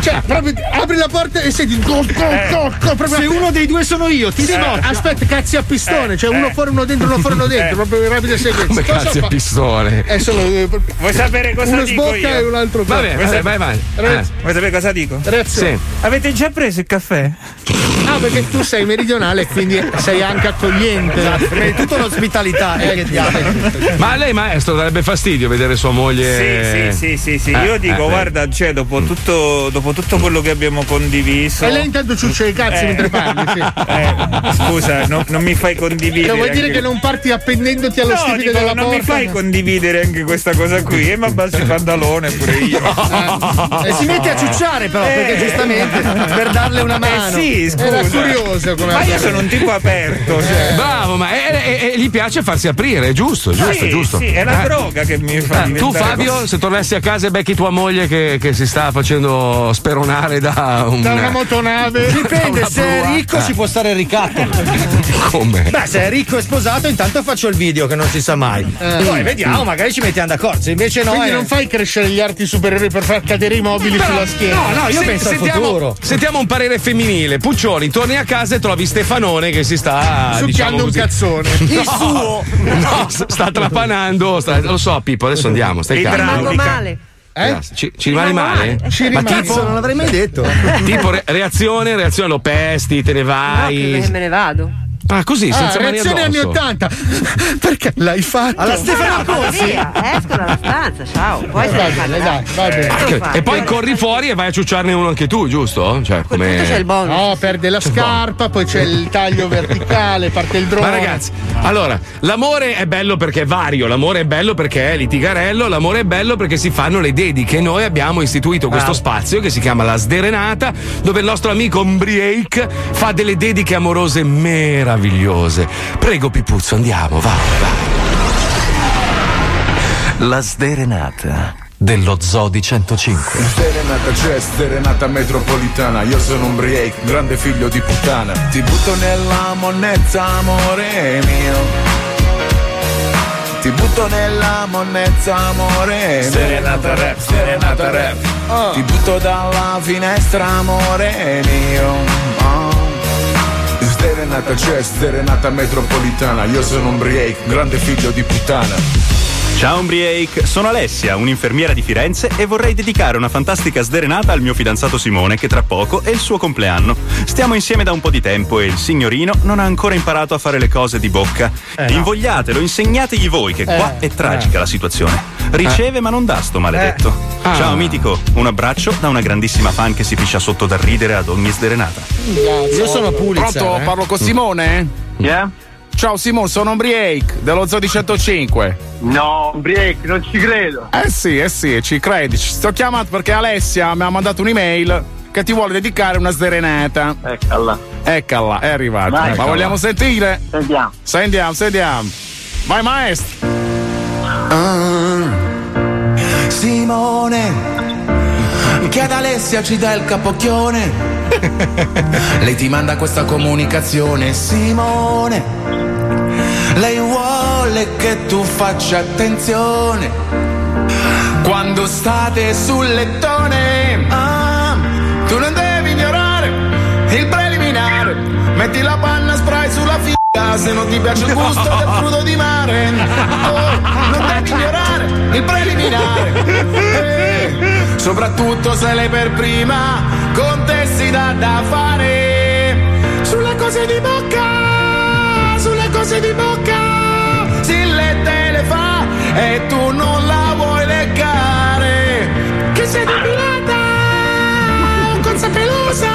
Cioè, proprio apri la porta e senti. go, go, go, go, proprio Se uno dei due sono io, ti Sì, no, aspetta, cazzi a pistone, cioè Eh, uno eh. fuori, uno dentro, uno fuori, uno dentro, Eh. proprio in rapida sequenza. Come Cosa fa? a pistone? Eh, sono eh, Vuoi sapere cosa uno dico sbocca io? e un altro Va bene, vai, vai, Eh, Vuoi sapere cosa dico? Sì. Avete già preso il caffè? Ah, perché tu sei meridionale e quindi sei anche accogliente. Di tutto l'ospitalità, eh, che diavolo. Ma lei, maestro, darebbe fastidio vedere sua moglie. Sì, sì, sì, sì, sì. Eh, Io dico, eh, guarda, cioè, dopo tutto, dopo tutto quello che abbiamo condiviso. E lei intanto ciuccia i cazzi Eh. mentre parli, sì. Eh, scusa, no- non mi fai condividere. Cioè, vuoi dire anche- che non parti appendendoti allo No, stipite dico, della non porta? mi fai condividere anche questa cosa qui. E mi abbassi il pantalone pure io. E si mette a ciucciare però, perché Eh. giustamente per darle una mano. Eh sì, Era scusa. curioso come Ma io sono un tipo aperto. Cioè. Bravo, ma e- e- e gli piace farsi aprire, è giusto, giusto, Sì, giusto. sì, è una Eh, droga che mi fa Eh, tu Fabio, così. se tornassi a casa e becchi tua moglie che, che si sta facendo speronare da un Da una motonave. Dipende, Una se è ricco Eh. ci può stare il ricatto. Come? Beh, se è ricco e sposato, intanto faccio il video che non si sa mai. Eh. Poi vediamo, magari ci mettiamo d'accordo. Se invece no. Quindi è- non fai crescere gli arti superiori per far cadere i mobili Però- sulla schiena. No, no, io Se- penso al sentiamo, futuro. sentiamo un parere femminile. Puccioli, torni a casa e trovi Stefanone che si sta Succhiando diciamo un cazzone. No, No, sta sta trapanando. Sta- lo so, Pippo, adesso andiamo. Stai calmo. Rimango male. Eh? Ci, ci rimani male? Ci Ma rimane. tipo, non l'avrei mai detto. tipo re- reazione, reazione, lo pesti, te ne No, vai. che me ne vado. Ah, così, Ah, senza mani reazione anni addosso. 80. Perché l'hai fatto? Alla Stefano Corsi. via, esco dalla stanza, ciao. Poi ne bene, parlerà. dai, va bene. E poi corri fuori e vai a ciucciarne uno anche tu, giusto? Cioè, punto c'è come. il bonus. No, perde la scarpa, poi c'è il taglio verticale, parte il drone. Ma ragazzi, allora, l'amore è bello perché è vario, l'amore è bello perché è litigarello, l'amore è bello perché si fanno le dediche. Noi abbiamo istituito questo spazio che si chiama La Sderenata, dove il nostro amico Ombriake fa delle dediche amorose meravigliose. Prego, Pipuzzo, andiamo, vai, vai. La sderenata dello Zodi 105. Serenata c'è, serenata metropolitana Io sono un break, grande figlio di puttana Ti butto nella monnezza, amore mio ti butto nella monnezza, amore mio. Serenata rap, serenata rap. Ti butto dalla finestra, amore mio Oh. Serenata c'è, serenata metropolitana. Io sono un break, grande figlio di puttana Ciao Umbriake, sono Alessia, un'infermiera di Firenze e vorrei dedicare una fantastica sderenata al mio fidanzato Simone che tra poco è il suo compleanno. Stiamo insieme da un po' di tempo e il signorino non ha ancora imparato a fare le cose di bocca. Eh, no. Invogliatelo, insegnategli voi che qua Eh, è tragica la situazione. Riceve ma non dà sto maledetto. Eh. Ciao Ah. Mitico, un abbraccio da una grandissima fan che si piscia sotto da ridere ad ogni sderenata. Io sono Pulitzer. Pronto? eh. Parlo con Simone? Yeah? Ciao Simone, sono un break dello Zodi 105 No, break, non ci credo. Eh sì, eh sì, ci credi. Ci sto chiamando perché Alessia mi ha mandato un'email che ti vuole dedicare una sderenata. Eccola. Eccola, è arrivata. Vai. Ma vogliamo sentire? Sentiamo. Sentiamo, sentiamo. Vai maestro. Simone, che ad Alessia ci dà il capocchione. Lei ti manda questa comunicazione, Simone. Lei vuole che tu faccia attenzione quando state sul lettone. Ah, tu non devi ignorare il preliminare. Metti la panna spray sulla figa se non ti piace il gusto del crudo di mare. Oh, non devi ignorare il preliminare. Eh, soprattutto se lei per prima con te dà da fare. Sulle cose di bocca, cose di bocca, si le te le fa e tu non la vuoi leccare. Che sei depilata o consapelosa,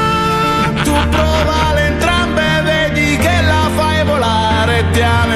tu prova le entrambe, vedi che la fai volare ti amerà.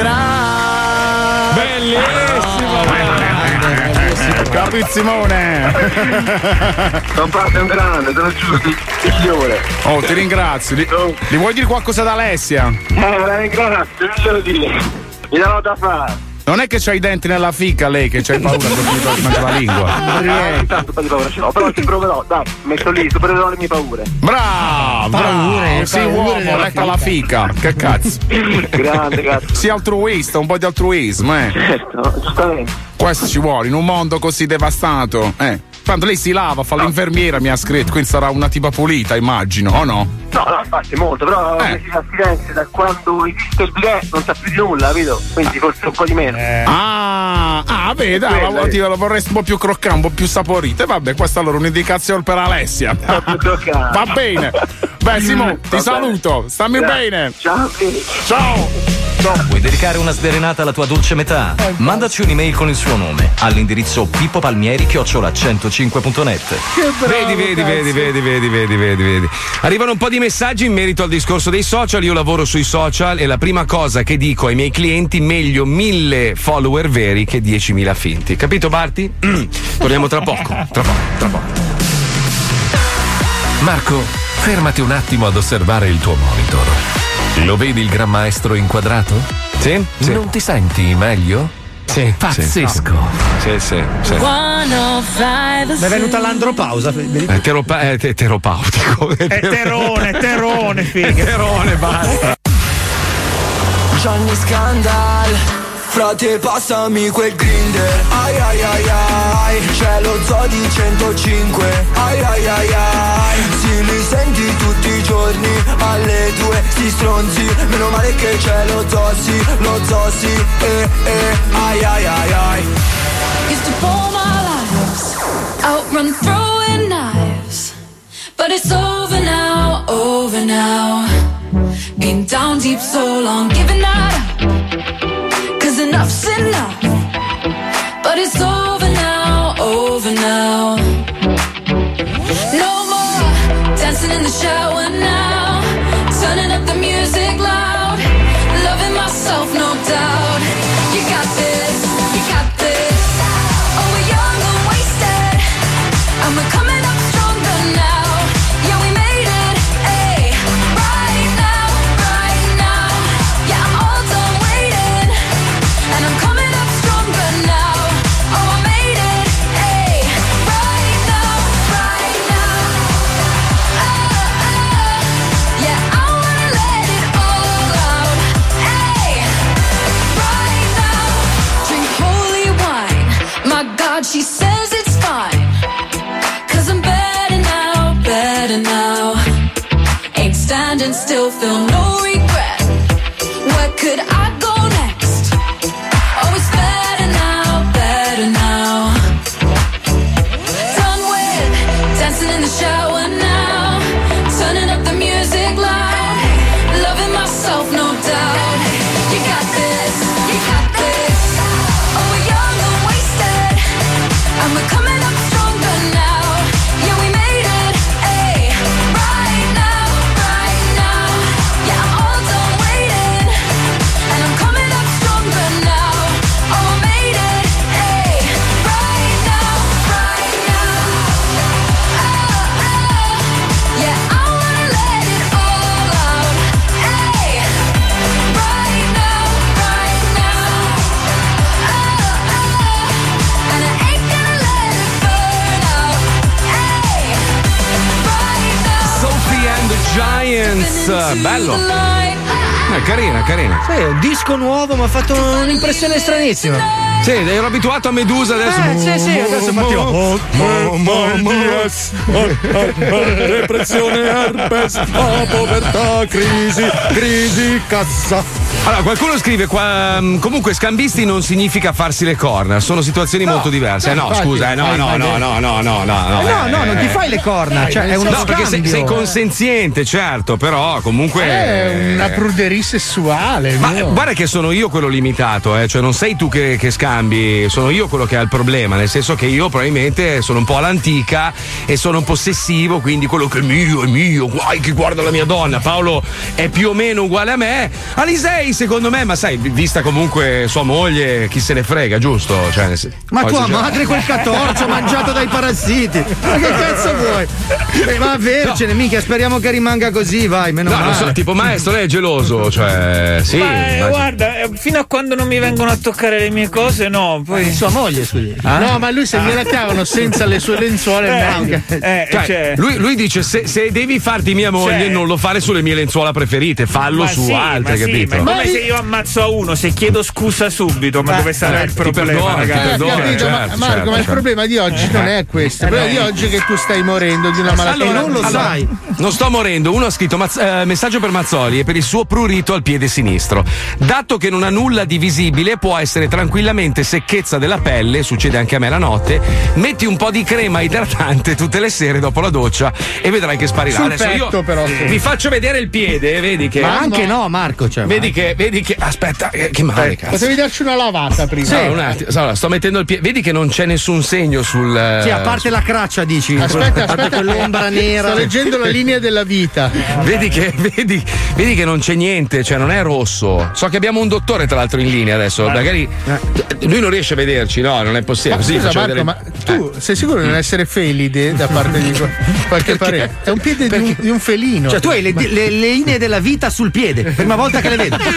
Capi Simone. Non parte un grande, te lo giuro, ti migliore. Oh, ti ringrazio. Gli, gli vuoi dire qualcosa ad Alessia? Eh, la ringrazio, non glielo dire. Mi darò da fare. Non è che c'hai i denti nella fica lei che c'hai paura che ti mangia la lingua. Eh, tanto per di paura ce l'ho, però ci proverò, dai, metto lì, supererò le mie paure. Bravo, bravo. Sì, uomo, letta la fica. Che cazzo. Grande, grazie. Sii altruista, un po' di altruismo, eh. Certo, giustamente. Questo ci vuole in un mondo così devastato. Eh. Tanto lei si lava, fa l'infermiera, mi ha scritto, quindi sarà una tipa pulita, immagino, o no? No, no, infatti molto, però Eh. eh. si fa Firenze da quando esiste il bidet non sa più di nulla, capito? Quindi forse un po' di meno. Ah, ah, vedi, ah, Quello, la, eh. ti- la vorresti un po' più croccante, un po' più saporita. Vabbè, questa allora è un'indicazione per Alessia. Va bene. Beh, Simo, ti Va saluto. Stammi Grazie. bene. Ciao. Ciao. Vuoi dedicare una sderenata alla tua dolce metà? Mandaci un'email con il suo nome all'indirizzo pippopalmieri-105.net. Vedi, vedi, vedi, vedi, vedi, vedi, vedi, vedi. Arrivano un po' di messaggi in merito al discorso dei social. Io lavoro sui social e la prima cosa che dico ai miei clienti: meglio mille follower veri che 10.000 finti. Capito, Barti? Torniamo tra poco. Tra poco, tra poco. Marco, fermati un attimo ad osservare il tuo monitor. Lo vedi il gran maestro inquadrato? Sì, Non ti senti meglio? Sì, Pazzesco. Sì, sì, sì. Mi è venuta l'andropausa. È teropa- è te- terapeutico. È terone, terone, figa. Terone, basta. Johnny Scandal Frate passami quel grinder Ai ai ai ai C'è lo zoo di 105 Ai ai ai ai. Si li senti tutti i giorni. Alle due sti stronzi. Meno male che c'è lo zoo sì Lo zoo sì. Eh eh Ai ai ai ai. Used to pour my lives outrun throwing knives, but it's over now, over now. Been down deep so long, giving disco nuovo, mi ha fatto un'impressione stranissima. Sì, ero abituato a Medusa adesso. Eh, sì, sì, adesso partiamo. Depressione, herpes, povertà, crisi, crisi, cassa. Allora, qualcuno scrive qua, mm, comunque scambisti non significa farsi le corna, sono situazioni molto diverse. Eh, no, infatti, scusa, eh, no, fai- no, no, no, no, no, no, no. Eh, no, no, eh, non ti fai le corna, cioè è uno No, perché sei, scambio. sei consenziente, certo, però comunque. È una pruderia sessuale. Ma mio. guarda che sono io quello limitato, eh? cioè non sei tu che, che scambi, sono io quello che ha il problema, nel senso che io probabilmente sono un po' all'antica e sono un possessivo, quindi quello che è mio è mio, guai che guarda la mia donna, Paolo è più o meno uguale a me, Alisei secondo me, ma sai, vista comunque sua moglie, chi se ne frega, giusto? Cioè, Ma tua esagerato. madre quel catorcio mangiato dai parassiti. Ma che cazzo vuoi? Eh, ma vergine, mica, speriamo che rimanga così, vai, meno No, non male. so, tipo maestro, lei è geloso, cioè, sì. Ma eh, ma- guarda, eh, fino a quando non mi vengono a toccare le mie cose, no. Poi. Sua moglie, scusi. No, ma lui se gliela cavano senza le sue lenzuola è meglio. Eh, Cioè, cioè- lui, lui dice: se, se devi farti mia moglie, Cioè- non lo fare sulle mie lenzuola preferite, fallo Ma su sì, altre, ma sì, capito? ma come se io ammazzo a uno, se chiedo scusa subito, ma Eh, dove sarà eh, il problema, ragazzi? Eh, capito, ma- certo, Marco, certo, ma il certo. problema di oggi non è questo. Il problema di oggi è che tu stai morendo di una malattia. Allora, non lo allora, sai. Non sto morendo. Uno ha scritto Mazz- eh, messaggio per Mazzoli e per il suo prurito al piede sinistro. Dato che non ha nulla di visibile, può essere tranquillamente secchezza della pelle, succede anche a me la notte. Metti un po' di crema idratante tutte le sere dopo la doccia e vedrai che sparirà. Sul Adesso io petto, però. vi faccio vedere il piede, vedi che. Ma anche no, Marco. Cioè, Vedi che, vedi che. Aspetta, eh, che male, cazzo. Potevi darci una lavata prima. Allora, un attimo, allora, sto mettendo il piede. Vedi che non c'è nessun segno sul. eh, Sì, a parte la craccia, dici. Aspetta, aspetta. quell'ombra nera. Sto leggendo la linea della vita. Vedi che, vedi, vedi che non c'è niente, cioè non è rosso. So che abbiamo un dottore, tra l'altro, in linea adesso. Magari lui non riesce a vederci, no, non è possibile. Ma Così scusa Marco, vedere- ma tu sei sicuro di non essere felide da parte di qualche parente? È un piede di un, di un felino. Cioè, tu hai le, le- le linee della vita sul piede, prima volta che le vedo.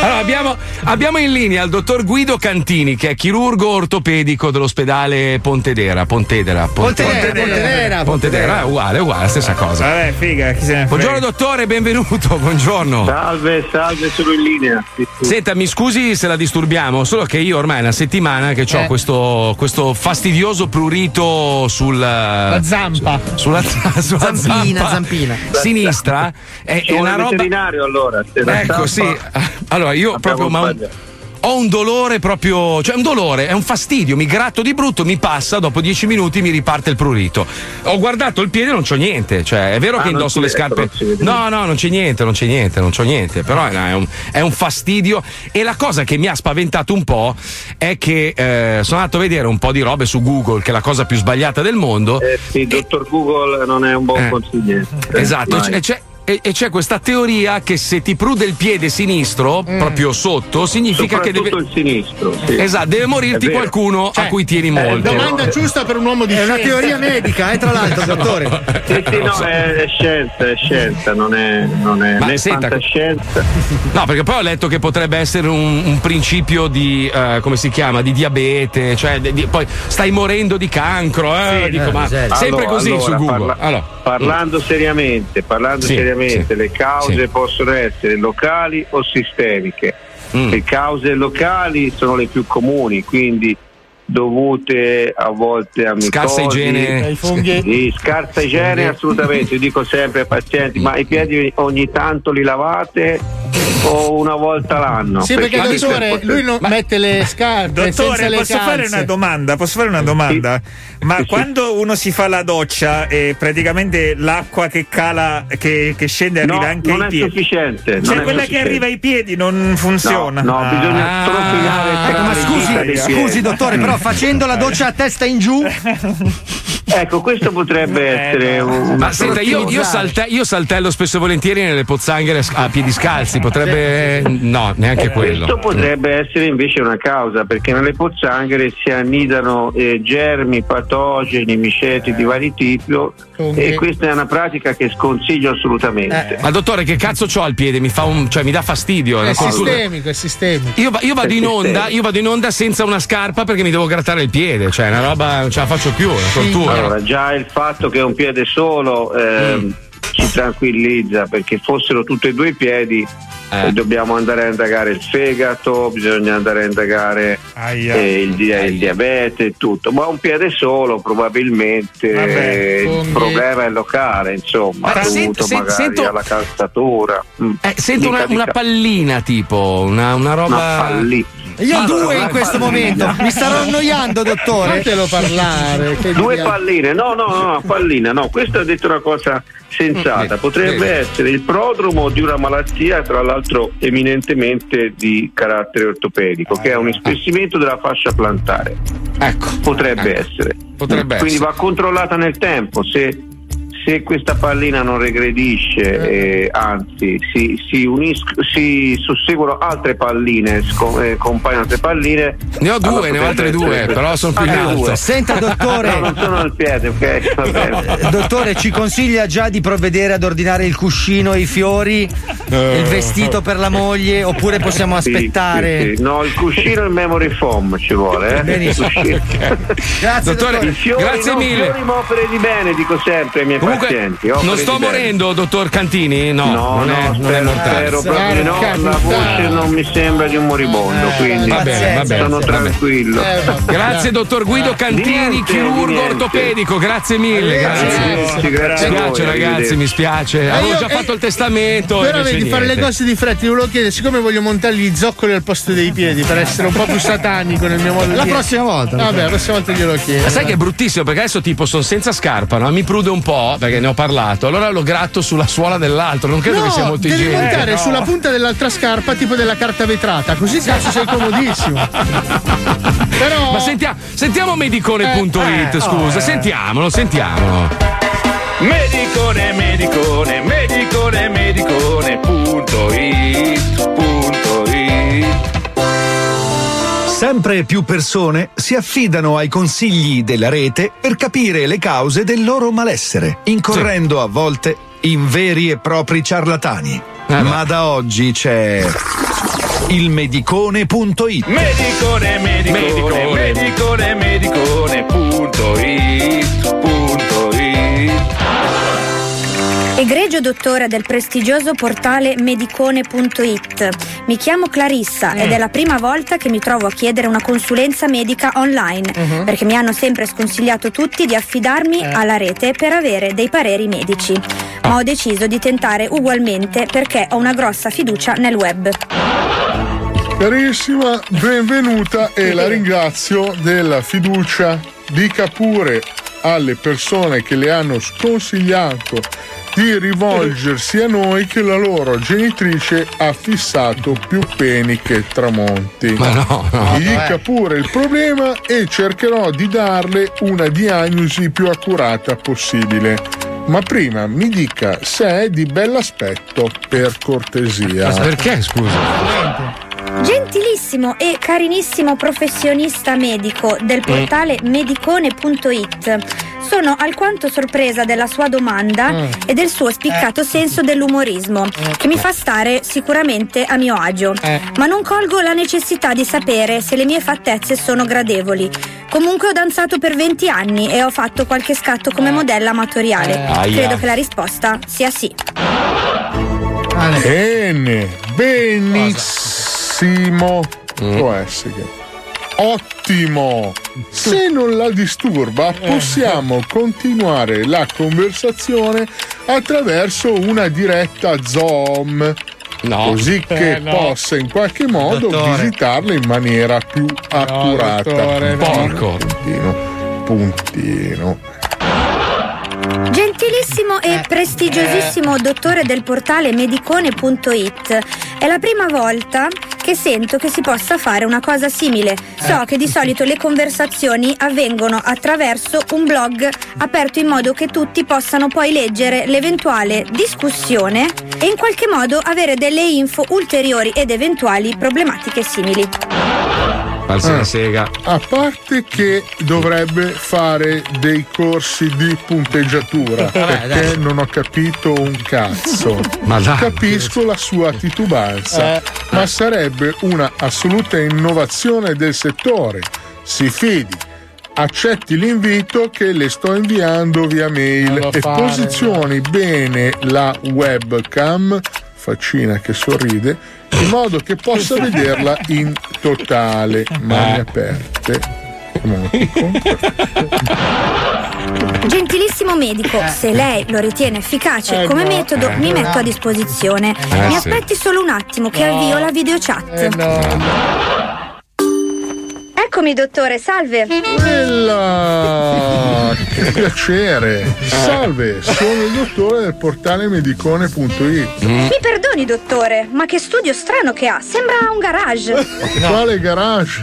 Allora, abbiamo, abbiamo in linea il dottor Guido Cantini, che è chirurgo ortopedico dell'ospedale Pontedera. Pontedera. Pontedera, Pontedera, Pontedera, è uguale, uguale, la stessa cosa. Vabbè, figa, chi se ne. Buongiorno dottore, benvenuto, buongiorno. Salve, salve, sono in linea. Senta, mi scusi se la disturbiamo, solo che io ormai è una settimana che ho Eh. questo, questo fastidioso prurito sul. La zampa. Sulla, sulla Zampina, zampa zampina. sinistra. È, è una roba. veterinario allora. Ecco, sì. stampa- Allora, io Abbiamo proprio. ma un- ho un dolore proprio, cioè un dolore, è un fastidio, mi gratto di brutto, mi passa, dopo dieci minuti mi riparte il prurito. Ho guardato il piede e non c'ho niente, cioè è vero Ah, che indosso le scarpe. No, no, non c'è niente, non c'è niente, non c'ho niente, però è, è un, è un fastidio e la cosa che mi ha spaventato un po' è che eh, sono andato a vedere un po' di robe su Google, che è la cosa più sbagliata del mondo. Eh sì, dottor Google non è un buon Eh. consigliere. Esatto, e c'è, e- e c'è questa teoria che se ti prude il piede sinistro, proprio sotto, significa che deve. Il sinistro. sì. Esatto, deve morirti qualcuno a Cioè, cui tieni molto. Domanda giusta per un uomo di È una scienza. teoria medica, eh, tra l'altro, dottore. Sì, sì, no, è, è scienza, è scienza, non è, non è Ma né senta- fantascienza. No, perché poi ho letto che potrebbe essere un, un principio di eh, come si chiama? Di diabete, cioè di- di- poi stai morendo di cancro, eh, Sì, dico, eh, ma sì. sempre Allora, così allora, su Google. parla- Allora, Parlando seriamente, parlando Sì, seriamente, sì. le cause Sì. possono essere locali o sistemiche. Mm. Le cause locali sono le più comuni, quindi dovute a volte a Scarsa micosi, igiene. Ai funghi. Sì, scarsa igiene assolutamente, io dico sempre ai pazienti, ma i piedi ogni tanto li lavate o una volta l'anno? Sì, perché Ma è dottore, lui non mette le scarpe senza Dottore, le posso calze. fare una domanda? Posso fare una domanda? Ma Sì, sì. quando uno si fa la doccia e praticamente l'acqua che cala, che, che scende No, arriva anche non ai è piedi? sufficiente. non Cioè è quella che sufficiente. arriva ai piedi non funziona. No, no, bisogna Ah, Ecco, tra ma scusi, scusi, dottore, però facendo la doccia a testa in giù. Ecco, questo potrebbe Eh, essere un. Ma senta, io, io salte- io saltello spesso e volentieri nelle pozzanghere a piedi scalzi, potrebbe. No, neanche quello. Questo potrebbe essere invece una causa, perché nelle pozzanghere si annidano eh, germi, patogeni, miceti di vari tipi e questa è una pratica che sconsiglio assolutamente. Ma dottore, che cazzo c'ho al piede? Mi fa un. cioè mi dà fastidio. È sistemico, è sistemico. Io, io vado in Perché onda, io vado in onda senza una scarpa perché mi devo grattare il piede, cioè una roba non ce la faccio più, una tortura. Allora, già il fatto che è un piede solo ehm, Mm. ci tranquillizza, perché fossero tutti e due i piedi. Eh. eh, dobbiamo andare a indagare il fegato, bisogna andare a indagare eh, il, dia- il diabete e tutto, ma un piede solo probabilmente Vabbè, eh, il problema è locale, insomma, Ma dovuto sento- se- magari sento- alla calzatura. Mm. Eh, sento una, una pallina tipo, una, una roba. Una pallina. Io ho due in questo pallina. momento. Mi starò annoiando, dottore. Fatelo parlare. Che Due dica- palline, no, no, no, pallina, no, questo ha detto una cosa sensata, Mm. potrebbe Sì. essere il prodromo di una malattia, tra l'altro eminentemente di carattere ortopedico, che è un ispessimento della fascia plantare. Ecco. Potrebbe Ecco. essere. Potrebbe Quindi essere. va controllata nel tempo. Se, se questa pallina non regredisce, eh, anzi si, si, unis- si susseguono altre palline, sco- eh, compaiono altre palline. Ne ho due, allora ne ho altre due, essere- però sono più in Altre alto. due. Senta, No, non dottore. sono al piede, ok? Va bene. Dottore, ci consiglia già di provvedere ad ordinare il cuscino e i fiori, il vestito per la moglie, oppure possiamo Sì, aspettare? sì, sì. No, il cuscino e il memory foam ci vuole, eh? Benissimo. Cuscino. Grazie, Dottore, dottore. Fiori, Grazie no, mille. Fiori, ma opere di bene, dico sempre ai miei Comunque, pazienti. non sto morendo, dottor Cantini? No, No, non, no, è, non è spero, mortale. spero proprio no. La voce non mi sembra di un moribondo, quindi Va bene, va bene, sono va bene. tranquillo. Eh. Grazie, dottor Guido Cantini, Niente, chirurgo niente. ortopedico. Grazie mille. Grazie. Mi grazie a voi, spiace, ragazzi, mi spiace. Eh, Avevo già eh, fatto il testamento. Però vedi, fare le cose di fretta, ti volevo chiedere, siccome voglio montare gli zoccoli al posto dei piedi per essere un po' più satanico nel mio modo di La prossima volta. Vabbè, la prossima volta glielo chiedo. Ma sai che è bruttissimo perché adesso tipo sono senza scarpa, no? mi prude un po' perché ne ho parlato, allora lo gratto sulla suola dell'altro, non credo no, che sia molto devi igienico. montare Eh, no. sulla punta dell'altra scarpa tipo della carta vetrata, così cazzo sei comodissimo. Però Ma sentia- sentiamo medicone.it, Eh, eh, scusa, sentiamolo, sentiamolo. Medicone, medicone, medicone, medicone, Sempre più persone si affidano ai consigli della rete per capire le cause del loro malessere, incorrendo a volte in veri e propri ciarlatani. Ma da oggi c'è il medicone.it. Medicone, medicone, medicone, medicone, Egregio dottore del prestigioso portale medicone.it. Mi chiamo Clarissa ed è la prima volta che mi trovo a chiedere una consulenza medica online, Mhm. perché mi hanno sempre sconsigliato tutti di affidarmi alla rete per avere dei pareri medici. Ma ho deciso di tentare ugualmente perché ho una grossa fiducia nel web. Carissima, benvenuta e la ringrazio della fiducia. Dica pure alle persone che le hanno sconsigliato di rivolgersi a noi che la loro genitrice ha fissato più peni che tramonti. Ma no, no. Gli dica pure il problema e cercherò di darle una diagnosi più accurata possibile. Ma prima mi dica se è di bell'aspetto, per cortesia. Perché, scusa? Gentilissimo e carinissimo professionista medico del portale medicone.it. Sono alquanto sorpresa della sua domanda Mm. e del suo spiccato senso dell'umorismo, che mi fa stare sicuramente a mio agio. Ma non colgo la necessità di sapere se le mie fattezze sono gradevoli. Comunque ho danzato per 20 anni e ho fatto qualche scatto come modella amatoriale. Aia. Credo che la risposta sia sì. Bene, benissimo. Può essere che. Ottimo! Se non la disturba, possiamo continuare la conversazione attraverso una diretta Zoom. Così che Eh, no. possa in qualche modo Dottore. visitarla in maniera più accurata. dottore, no. Porco. Puntino. Puntino. Gentilissimo e prestigiosissimo dottore del portale medicone.it, è la prima volta che sento che si possa fare una cosa simile. So che di solito le conversazioni avvengono attraverso un blog aperto in modo che tutti possano poi leggere l'eventuale discussione e in qualche modo avere delle info ulteriori ed eventuali problematiche simili. Falsa Ah. sega. A parte che dovrebbe fare dei corsi di punteggiatura Vabbè, perché dai. non ho capito un cazzo. Ma dai. Capisco la sua titubanza, Eh. ma sarebbe una assoluta innovazione del settore. Si fidi. Accetti l'invito che le sto inviando via mail e fare, posizioni bene la webcam, faccina che sorride, in modo che possa vederla in totale, mani Eh. aperte. Gentilissimo medico, se lei lo ritiene efficace Eh, come no. metodo, Eh, mi no. metto a disposizione. Eh, mi sì. aspetti solo un attimo che No. avvio la videochat. Eccomi, dottore, salve. Bella! Che piacere! Salve, sono il dottore del portale medicone.it. Mi perdoni, dottore, ma che studio strano che ha. Sembra un garage. Quale garage?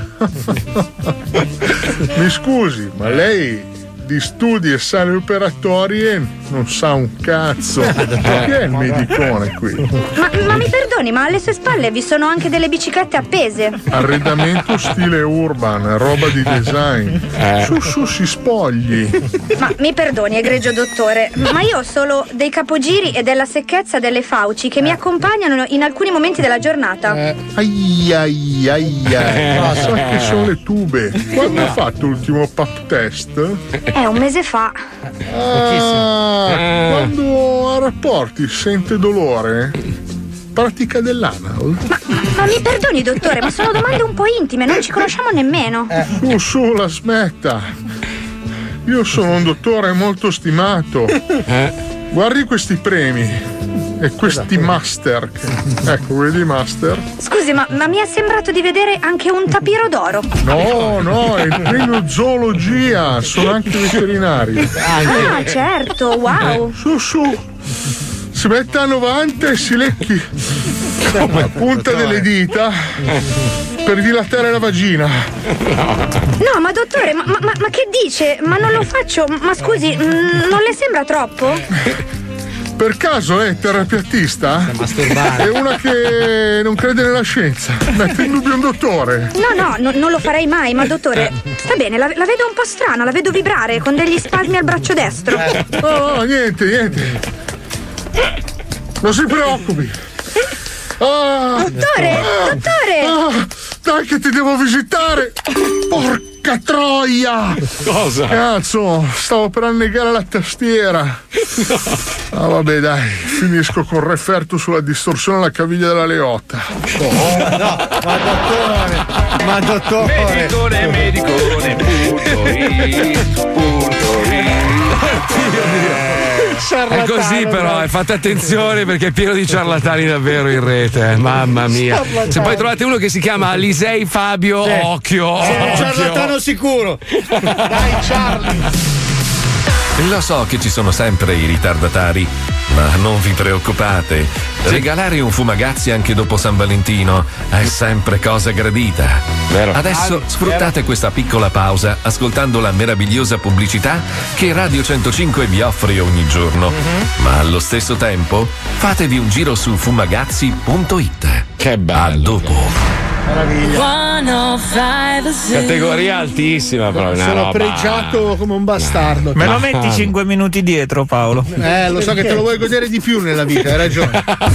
Mi scusi, ma lei di studi e sale operatorie non sa un cazzo. Chi è il medicone qui? Ma, ma mi perdoni, ma alle sue spalle vi sono anche delle biciclette appese. Arredamento stile urban, roba di design. Su su si spogli. Ma mi perdoni, egregio dottore, ma io ho solo dei capogiri e della secchezza delle fauci che mi accompagnano in alcuni momenti della giornata. Ai ai ai ai. Ma sa che sono le tube. Quando ha fatto l'ultimo pap test? È un mese fa. Ah, quando ha rapporti sente dolore? Pratica dell'anal? Ma mi perdoni, dottore, ma sono domande un po' intime, non ci conosciamo nemmeno. Su, su, la smetta. Io sono un dottore molto stimato. Guardi questi premi. E questi master. Ecco, vedi master? Scusi, ma, ma mi è sembrato di vedere anche un tapiro d'oro. No, no, è il premio zoologia. Sono anche veterinari. Ah, certo, wow. Su, su. Si metta a 90 e si lecchi la punta delle dita per dilatare la vagina. No, ma dottore, ma, ma- ma che dice? Ma non lo faccio. Ma scusi, mm, non le sembra troppo? Per caso è terapeutista? È una che non crede nella scienza. Mette in dubbio un dottore. No, no, no- non lo farei mai, ma dottore, sta bene, la, la vedo un po' strana, la vedo vibrare con degli spasmi al braccio destro. Oh, niente, niente. Non si preoccupi. Ah, Dottore, dottore! ah, dai che ti devo visitare! Porca troia! Cosa? Cazzo, stavo per annegare la tastiera. Ah, vabbè, dai, finisco con il referto sulla distorsione alla caviglia della leotta. No, ma dottore, ma dottore. Medicone, medicone, punto it, punto È così però, eh, fate attenzione perché è pieno di ciarlatani davvero in rete, eh, mamma mia. Se poi trovate uno che si chiama Alisei Fabio, Sì. occhio, un occhio. ciarlatano sicuro. Dai, Charlie. Lo so che ci sono sempre i ritardatari, ma non vi preoccupate. Regalare un fumagazzi anche dopo San Valentino è sempre cosa gradita. Adesso Ah, sfruttate questa piccola pausa ascoltando la meravigliosa pubblicità che Radio 105 vi offre ogni giorno. Ma allo stesso tempo fatevi un giro su fumagazzi.it. Che bello. A dopo. Categoria altissima, però. una Sono roba- pregiato come un bastardo. Me lo metti 5 minuti dietro, Paolo. Eh, lo so che te lo vuoi godere di più nella vita, hai ragione.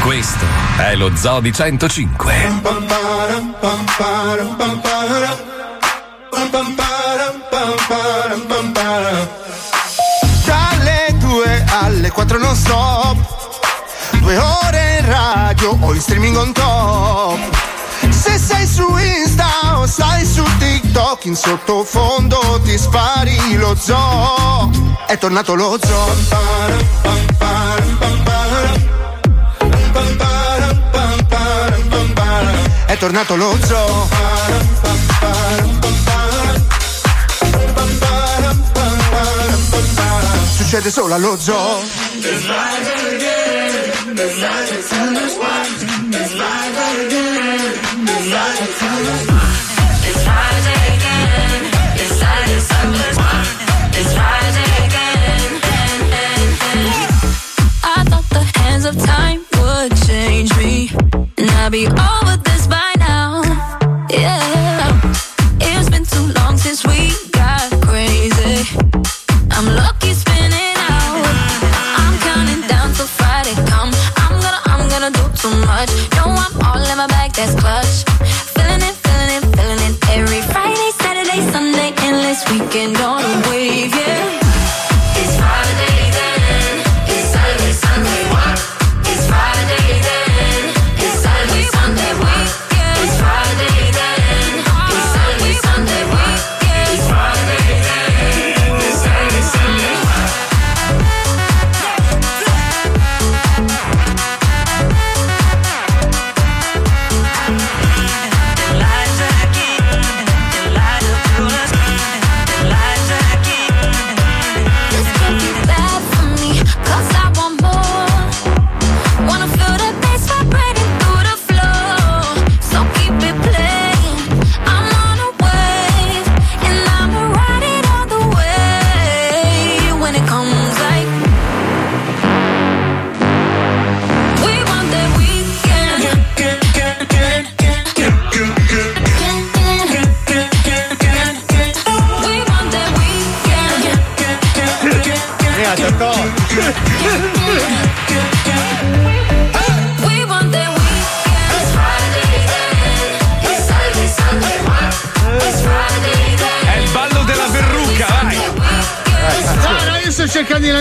Questo è lo Zoo di 105. Dalle 2 alle 4 non stop. Due ore in radio o in streaming on top. Se sei su Insta o stai su TikTok In sottofondo ti spari lo zoo. È tornato lo zoo tornato lo zoo. Succede solo allo zoo. I thought the hands of time would change me, and I'd be over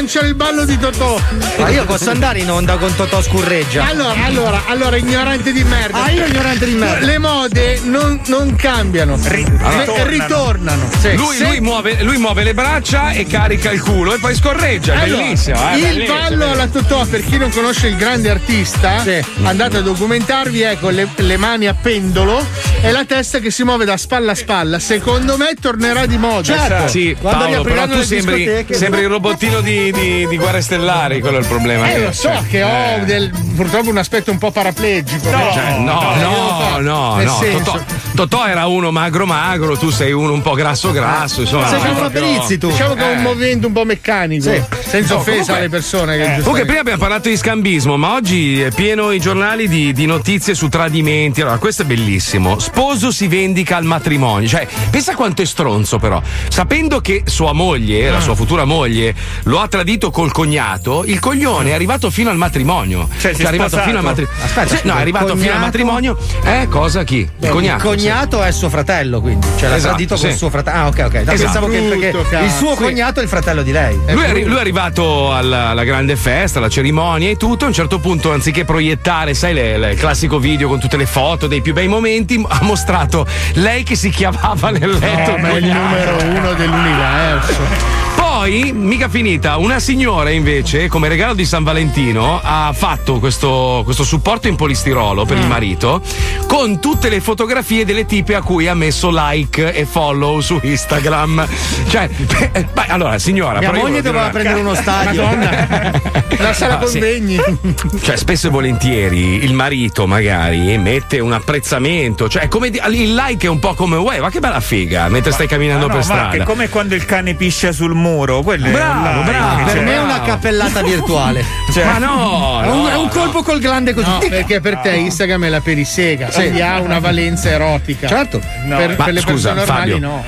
lanciare il ballo di Totò. Ma io posso andare in onda con Totò Scurreggia? Allora, allora, allora, ignorante di merda. Ah, io ignorante di merda. Le mode non, non cambiano. ritornano. Ritornano. Sì. Lui, Se- lui muove, lui muove le braccia e carica il culo e poi scorreggia, Allora, bellissimo. eh, il bellissimo. ballo alla Totò, per chi non conosce il grande artista, andate a documentarvi, ecco, le, le mani a pendolo e la testa che si muove da spalla a spalla. Secondo me tornerà di moda. Certo. Sì, Paolo, però tu sembri, sembri robottino di, di, di Guerre Stellari, quello è il problema. Eh, lo so Cioè, che ho eh. del- purtroppo un aspetto un po' paraplegico. No, cioè, no, no, no, no. senso- Totò, Totò era uno magro magro, tu sei uno un po' grasso grasso, insomma. Sei come Perizzi tu. Diciamo che è un Eh. movimento un po' meccanico. Sì. Senza No, offesa comunque- alle persone che Eh, Comunque prima abbiamo parlato di scambismo, ma oggi è pieno i giornali di, di notizie su tradimenti. Allora, questo è bellissimo. Sposo si vendica al matrimonio. Cioè, pensa quanto è stronzo, però. Sapendo che sua moglie, Ah. la sua futura moglie, lo ha tradito col cognato, il coglione è arrivato fino al matrimonio. Cioè, si è è arrivato sposato? fino al matrimonio. Aspetta, no, è arrivato fino al cognato- matrimonio. Eh, cosa chi? Il Beh, cognato. Il cognato è suo fratello, quindi. Cioè, l'ha Esatto, tradito sì. col suo fratello. Ah, ok, ok. No, Esatto. Pensavo che perché Brutto, il suo cognato è il fratello di lei. Lui è, arri- lui è arrivato alla, alla grande festa, alla cerimonia e tutto. A un certo punto, anziché proiettare, sai, le- le- il classico video con tutte le foto dei più bei momenti, ha mostrato lei che si chiamava nel letto. No, ma è il cognato. numero uno dell'universo. Poi, mica finita, una signora invece, come regalo di San Valentino, ha fatto questo, questo supporto in polistirolo per il Mm. marito con tutte le fotografie delle tipe a cui ha messo like e follow su Instagram. Cioè, beh, beh, allora, signora. Mia moglie doveva dire prendere una- uno stadio. Madonna. La sala Ah, sì. convegni. Cioè, spesso e volentieri il marito magari mette un apprezzamento, cioè come di- il like è un po' come uè, ma che bella figa mentre stai camminando Ah, no, per ma strada. È come quando il cane piscia sul muro. Quello è Bravo, un like, bravo. cioè- Per me è una cappellata virtuale. Cioè- Ma no, è un, no, è un no. colpo col glande così. No, perché per te Instagram è la perisega, Sì. quindi ha una valenza erotica. Certo. Per, Ma per le scusa, persone normali Fabio, no.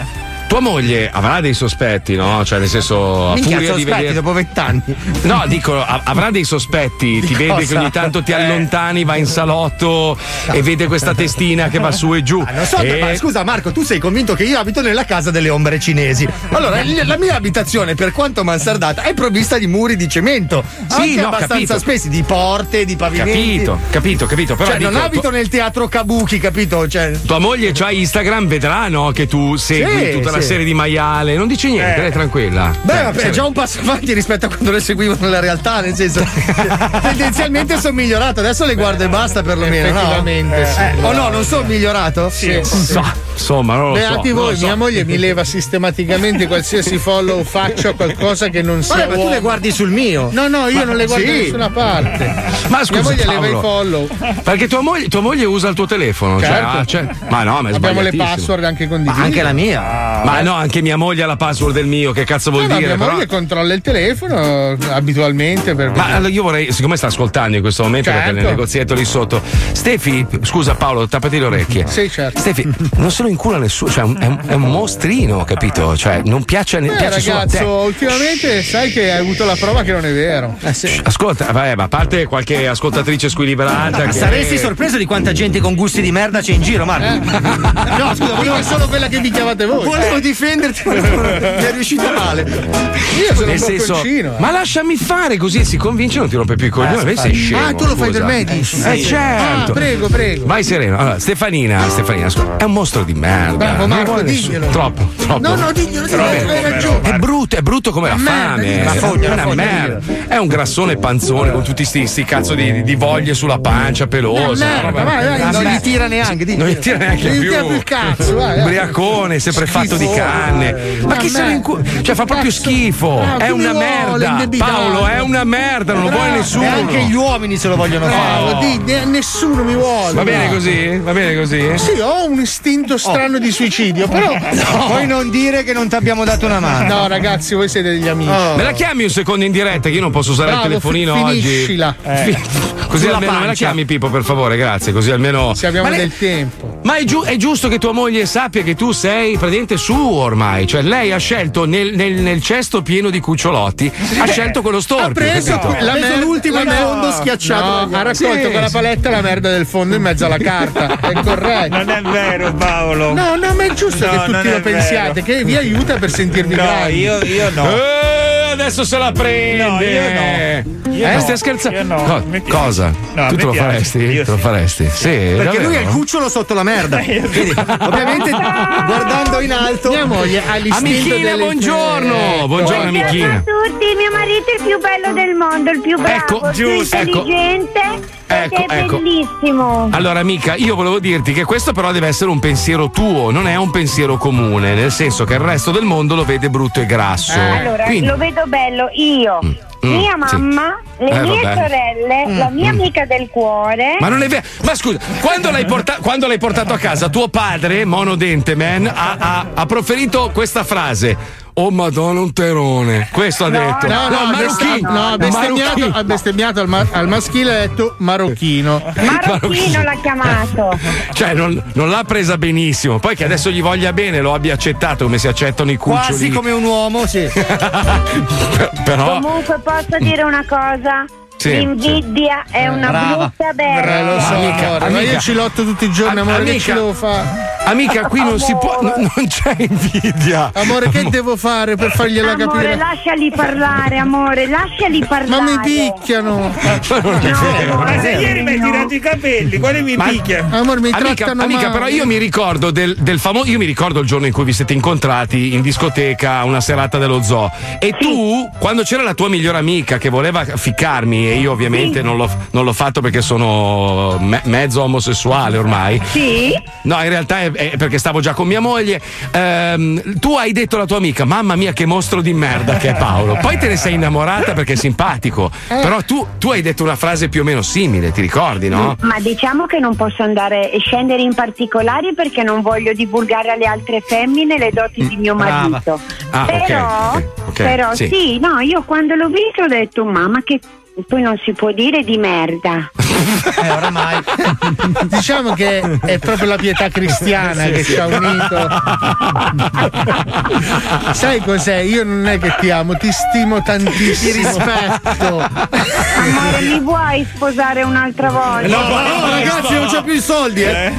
Tua moglie avrà dei sospetti, no? Cioè, nel senso, a Minchia, furia di sospetti vedere. dopo vent'anni. No, dico, avrà dei sospetti. Ti vede che cosa? ogni tanto ti Eh. allontani, va in salotto e vede questa testina che va su e giù. Ah, non so, E- ma scusa Marco, tu sei convinto che io abito nella casa delle ombre cinesi. Allora, l- la mia abitazione, per quanto mansardata, è provvista di muri di cemento. Sì, no, abbastanza capito. spessi, di porte, di pavimenti. Capito, capito, capito. Però cioè, non dico, abito tu- nel teatro Kabuki, capito? Cioè, Tua moglie c'ha Instagram, vedrà no, che tu segui Sì, tutta la sì. serie di maiale. Non dice niente, Eh. lei è tranquilla. Beh, Eh, vabbè, sì. è già un passo avanti rispetto a quando le seguivo nella realtà, nel senso, tendenzialmente sono migliorato, adesso le guardo e basta perlomeno. No? Effettivamente, sì. Eh, o no, non sono migliorato? Sì, sì. Insomma, insomma, non lo so. Beati lo voi, so. mia moglie mi leva sistematicamente qualsiasi follow faccio a qualcosa che non sia. Vabbè, ma tu le guardi sul mio. No, no, io Ma- non le guardo da sì. nessuna parte. Ma scusa, mia moglie leva i Paolo. follow. Perché tua moglie, tua moglie usa il tuo telefono. Cioè, Certo. ah, cioè- ma no, ma è Abbiamo le password anche condivise. Ma anche la mia. Ma no, anche mia moglie ha la password del mio, che cazzo vuol No, no, dire? mia Però- moglie controlla il telefono abitualmente per Ma allora io vorrei, siccome sta ascoltando in questo momento perché Certo. nel negozietto lì sotto, Stefi, scusa Paolo, tappati le orecchie. Sì, certo. Stefi, non se lo incula nessuno, cioè è un, è un- mostrino, capito? Cioè, non piace, Eh, a te. ragazzo, ultimamente sai che hai avuto la prova che non è vero. Ascolta, vabbè, ma a parte qualche ascoltatrice squilibrata. che- Saresti sorpreso di quanta gente con gusti di merda c'è in giro, Marco. No, scusa, volevo è solo quella che vi chiamate voi. Volevo difenderti, ma non- mi è riuscita male. Io sono Nel un senso, eh. ma lasciami fare così si convince non ti rompe più i coglioni. Vedi sei scemo. Ah, tu lo fai scusa. per me, dici? Eh, certo. Ah, prego, prego. Vai sereno. Allora, Stefanina, Stefanina, è un mostro di merda. Bravo, Non Marco, diglielo. Troppo, troppo. No, no, diglielo, diglielo, hai ragione. È brutto, è brutto come la fame. è la fogna, una fogna, merda. È un grassone panzone con tutti sti, sti cazzo di, voglie sulla pancia pelosa. Una merda, vai, vai, non gli tira neanche, diglielo. Non gli tira neanche Non gli più. tira più il cazzo, vai, vai. Ubriacone, sempre fatto di canne. Ma chi se ne incu- Cioè, fa proprio schifo. È una merda. Paolo, è una merda, non lo vuole nessuno. Anche gli uomini se lo vogliono Bravo, fare. nessuno mi vuole. Va bene così? Va bene così? Sì, ho un istinto strano di suicidio, però. Puoi non dire che non ti abbiamo dato una mano. No, ragazzi, voi siete degli amici. Me la chiami un secondo in diretta che io non posso usare Bravo, il telefonino fi- oggi. finiscila. Fi- Così Sulla almeno me la pancia. chiami Pippo per favore, grazie, così almeno Se abbiamo Ma del tempo. Ma è, giu- è giusto che tua moglie sappia che tu sei praticamente su ormai, cioè lei ha scelto nel, nel- nel cesto pieno di cucciolotti, ha scelto quello storpio. Ha preso capito? la preso mer- l'ultimo la in mer- fondo schiacciato No, ha raccolto Sì, con la sì. paletta la merda del fondo in mezzo alla carta. È corretto. Non è vero, Paolo. No, no, ma è giusto No, che tutti lo pensiate, vero. che vi aiuta per sentirvi No, bravi. io, io no. Eh, adesso se la prende. No, io no. Io eh, no. stai scherzando? No. Co- cosa? No, tu te lo faresti? Io te lo faresti? Sì, Perché davvero? lui ha il cucciolo sotto la merda. Quindi, ovviamente, guardando in alto. Mia moglie ha Amichina, buongiorno! Ecco. Buongiorno, amichina. a tutti, mio marito è il più bello del mondo, il più bravo, Ecco, il più giusto, ecco. intelligente Ecco, ed è ecco. bellissimo. Allora, amica, io volevo dirti che questo però deve essere un pensiero tuo, non è un pensiero comune, nel senso che il resto del mondo lo vede brutto e grasso. allora, Quindi- lo vedo bello io, Mm, mia sì. mamma, le Eh, mie vabbè. sorelle, la mia Mm. amica del cuore. Ma non è vero. Ma scusa, quando l'hai, porta- quando l'hai portato a casa, tuo padre, monodente man, ha, ha- ha proferito questa frase. Oh madonna, un terone. Questo ha detto. No, no, ha bestem- no, ha bestemmiato, ha bestemmiato al, ma- al maschile ha detto marocchino. Marocchino l'ha chiamato. Cioè, non, non l'ha presa benissimo. Poi che adesso gli voglia bene, lo abbia accettato come si accettano i cuccioli. Quasi come un uomo, sì. Però. Comunque posso dire una cosa? Sì, L'invidia è una Brava. brutta Eh, bestia. lo so, Amica, amore, ma amica. io ci lotto tutti i giorni, Am- amore, che amica. ci devo fare? Amica, qui non si può. no- non c'è invidia. Amore, che devo fare per fargliela Amore, capire? lasciali parlare, amore, lasciali parlare. Ma mi picchiano. Ma se ieri mi hai tirato i capelli, quale mi Ma- picchia? Amore, mi amica, trattano amica, però io mi ricordo del, del famoso. Io mi ricordo il giorno in cui vi siete incontrati in discoteca una serata dello zoo. E tu, quando c'era la tua migliore amica che voleva ficcarmi, io ovviamente non, l'ho, non l'ho fatto perché sono me- mezzo omosessuale ormai. Sì. No, in realtà è, è perché stavo già con mia moglie. Ehm, tu hai detto alla tua amica, mamma mia, che mostro di merda che è Paolo. Poi te ne sei innamorata perché è simpatico. Eh. Però tu, tu hai detto una frase più o meno simile, ti ricordi, no? Ma diciamo che non posso andare e scendere in particolari perché non voglio divulgare alle altre femmine le doti di mio marito. Ah, però, ok, ok, però sì. sì. no, io quando l'ho visto ho detto mamma che poi non si può dire di merda. Eh, oramai. diciamo che è proprio la pietà cristiana Sì, che sì. ci ha unito. Sai cos'è? Io non è che ti amo, ti stimo tantissimo. Ti rispetto. Amore, mi vuoi sposare un'altra volta? No, no, ragazzi, non c'ho più i soldi, eh.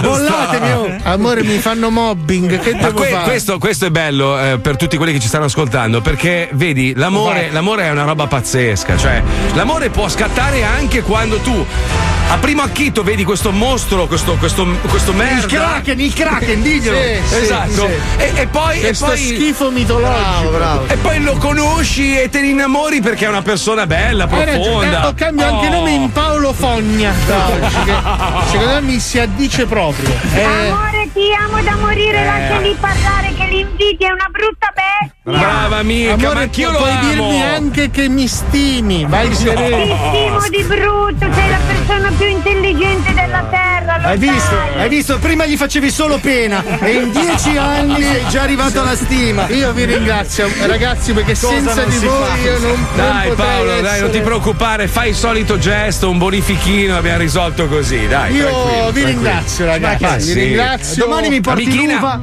Bollatemi, oh. Amore, mi fanno mobbing. Che Ma devo que- fare? questo, questo è bello eh, per tutti quelli che ci stanno ascoltando perché vedi l'amore, l'amore è una roba pazzesca cioè l'amore può scattare anche quando tu a primo acchito vedi questo mostro questo, questo, questo merda Il Kraken, il Kraken, diglielo. Sì, sì, esatto sì. E, e poi, e Questo poi schifo mitologico. e poi lo conosci e te ne innamori perché è una persona bella, profonda. eh, cambio anche Oh. nome in Paolo Fogna. che secondo me mi si addice proprio. Eh, Amore, ti amo da morire, Eh. lasciali parlare che l'invidia è una brutta bestia. Brava amica, ma Amore, anch'io pu- lo puoi amo. dirmi anche che mi stimi. Vai Ti sereno. stimo di brutto, sei la persona più intelligente della terra. lo Hai visto? sai. Hai visto? Prima gli facevi solo pena e in dieci anni sei già arrivato alla stima. Io vi ringrazio, ragazzi, perché Cosa senza di voi fa? io non, Dai non Paolo, dai, non essere- ti preoccupare, fai il solito gesto, un bonifichino, abbiamo risolto così, dai. Io vi tranquillo. ringrazio, ragazzi. Ma Vi sì. ringrazio. Domani mi porti Amichina. l'uva.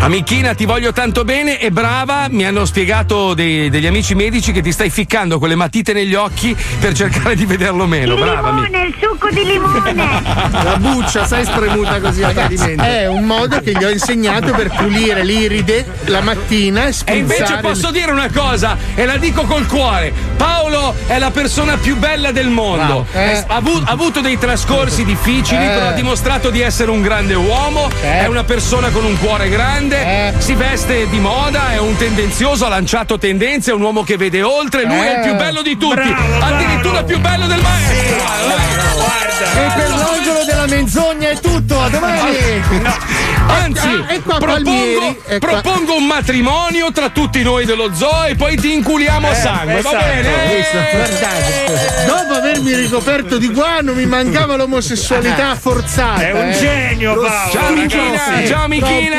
Amichina, ti voglio tanto bene e brava, mi hanno spiegato dei- degli amici medici che ti stai ficcando con le matite negli occhi per cercare di vederlo meno. Il Brava, amica. limone, il succo di limone. La buccia, sai, spremuta così a tradimento. È un modo che gli ho insegnato per pulire l'iride la mattina e E spruzzare. invece posso dire una cosa, e la dico col cuore: Paolo è la persona più bella del mondo. Bravo. Eh. Ha, avu- ha avuto dei trascorsi difficili, Eh. però ha dimostrato di essere un grande uomo. Eh. È una persona con un cuore grande, Eh. si veste di moda, è un tendenzioso, ha lanciato tendenze, è un uomo che vede oltre. Lui è il più Eh. bello di tutti, Bravo, addirittura più bello del maestro. E per l'angolo della menzogna è tutto, a domani! Anzi, Ah, qua propongo, propongo un matrimonio tra tutti noi dello zoo e poi ti inculiamo a sangue, va esatto. bene? Dopo avermi ricoperto di guano mi mancava l'omosessualità forzata. È un eh. genio, Lo Paolo. Ciao Michina, sì, ciao Michina.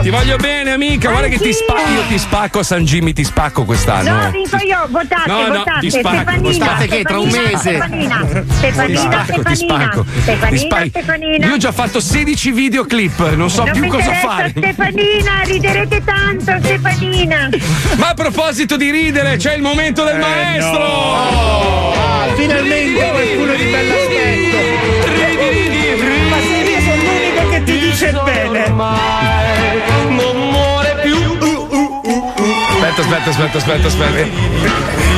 Ti voglio bene, amica. Guarda che ti spacco, io ti spacco a San Jimmy, ti spacco quest'anno. No, dico io, votate, No, no, votate. ti spacco, Stefanina, votate che tra un mese? Stefanina, Ti Stefanina, spacco, ti spacco. Ti Stefanina, spacco. Stefanina. Io ho già fatto 16 videoclip, non so Non più mi cosa fare. Stefanina, riderete tanto, Stefanina. Ma a proposito di ridere, c'è il momento del maestro! Ah, finalmente qualcuno di io sono l'unico che ti dice bene. Aspetta, aspetta, aspetta, aspetta, aspetta.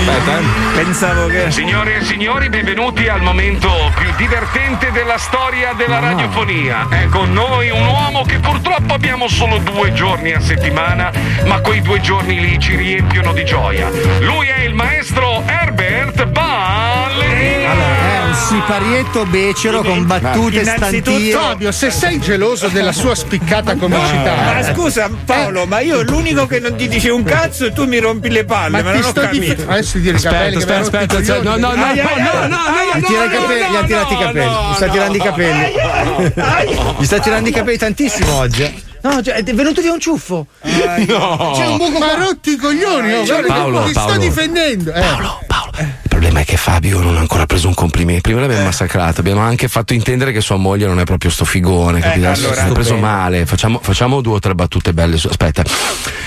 Aspetta, eh. Pensavo che. Signore e signori, benvenuti al momento più divertente della storia della radiofonia. È con noi un uomo che purtroppo abbiamo solo due giorni a settimana, ma quei due giorni lì ci riempiono di gioia. Lui è il maestro Herbert Ballerini. Eh, un siparietto becero con battute stantine. Fabio, se sei geloso della sua spiccata comicità. Ma scusa Paolo, ma io l'unico che non ti dice un cazzo e tu mi rompi le palle, Ma ma, ti non ho sto capito. dif- adesso ti mi hanno rotto i coglioni. no, no, no, no, no, ai, Gli tira i capelli, gli ha tirato i capelli. Gli sta tirando i capelli. Gli sta tirando i capelli tantissimo oggi. eh. No, cioè, è venuto via un ciuffo. No. C'è un buco, ma rotti i coglioni, oh, guarda che Paolo, ti sto Paolo. difendendo. Eh. Il problema è che Fabio non ha ancora preso un complimento. Prima l'abbiamo massacrato, abbiamo anche fatto intendere che sua moglie non è proprio sto figone. capito? Adesso allora, si è preso male. Facciamo, facciamo due o tre battute belle. su- Aspetta.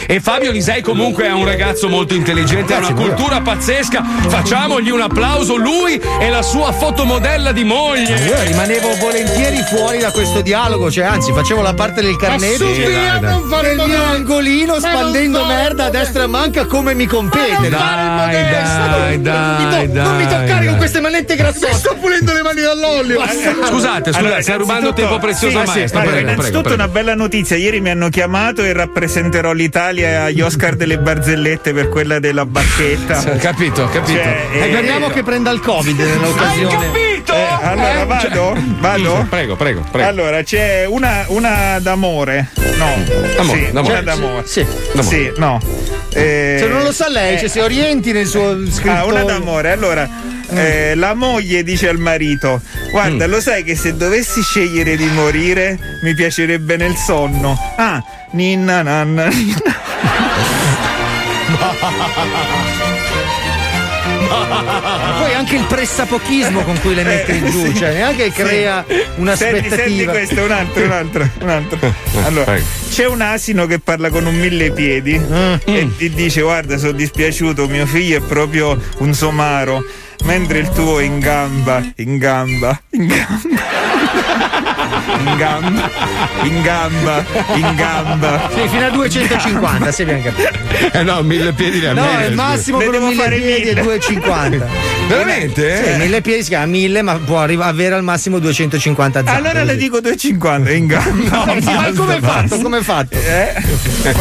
E Fabio Lisei comunque è un ragazzo molto intelligente, ha una cultura pazzesca. Facciamogli un applauso, lui e la sua fotomodella di moglie. Io rimanevo volentieri fuori da questo dialogo, cioè anzi facevo la parte del carnetto Ma su, via, non fare nel il mio angolino Ma spandendo merda a destra e manca come mi compete. Dai, dai, dai, to- dai, non mi toccare dai. con queste manette grassose. Sto pulendo le mani dall'olio. Scusate, scusate, Allora, stai rubando tempo prezioso sì, al sì, maestro. allora, prego, innanzitutto prego. una bella notizia, ieri mi hanno chiamato e rappresenterò l'Italia agli Oscar delle barzellette per quella della bacchetta. Sì, Capito, capito. Cioè, E eh, speriamo che prenda il covid nell'occasione. Eh, allora vado? Vado? Prego, prego, prego. Allora, c'è una, una d'amore. No. Amore, sì, d'amore. una d'amore. Sì. D'amore. Sì, no. Eh, Se non lo sa lei, cioè, se orienti nel suo scritto. Ah, una d'amore. Allora, eh, la moglie dice al marito: Guarda, lo sai che se dovessi scegliere di morire, mi piacerebbe nel sonno. Ah, ninna nanna. ninna. Poi anche il pressapochismo con cui le mette Eh, giù, sì. cioè neanche crea Senti, un'aspettativa. senti questo, un altro, un altro, un altro. Allora, Prego. c'è un asino che parla con un mille piedi e ti dice: Guarda, sono dispiaciuto, mio figlio è proprio un somaro. Mentre il tuo è in gamba, in gamba, in gamba. In gamba, in gamba, in gamba. Sì, fino a 250, se abbiamo capito. Eh no, mille piedi ne ha No, meno, il massimo devo mille fare piedi è mille. 250. Veramente? Sì, mille piedi si chiama 1000, ma può arri- avere al massimo 250 zampe. Allora le così. dico 250 in gamba. Eh, sì, ma come è fatto? Come è fatto? Eh?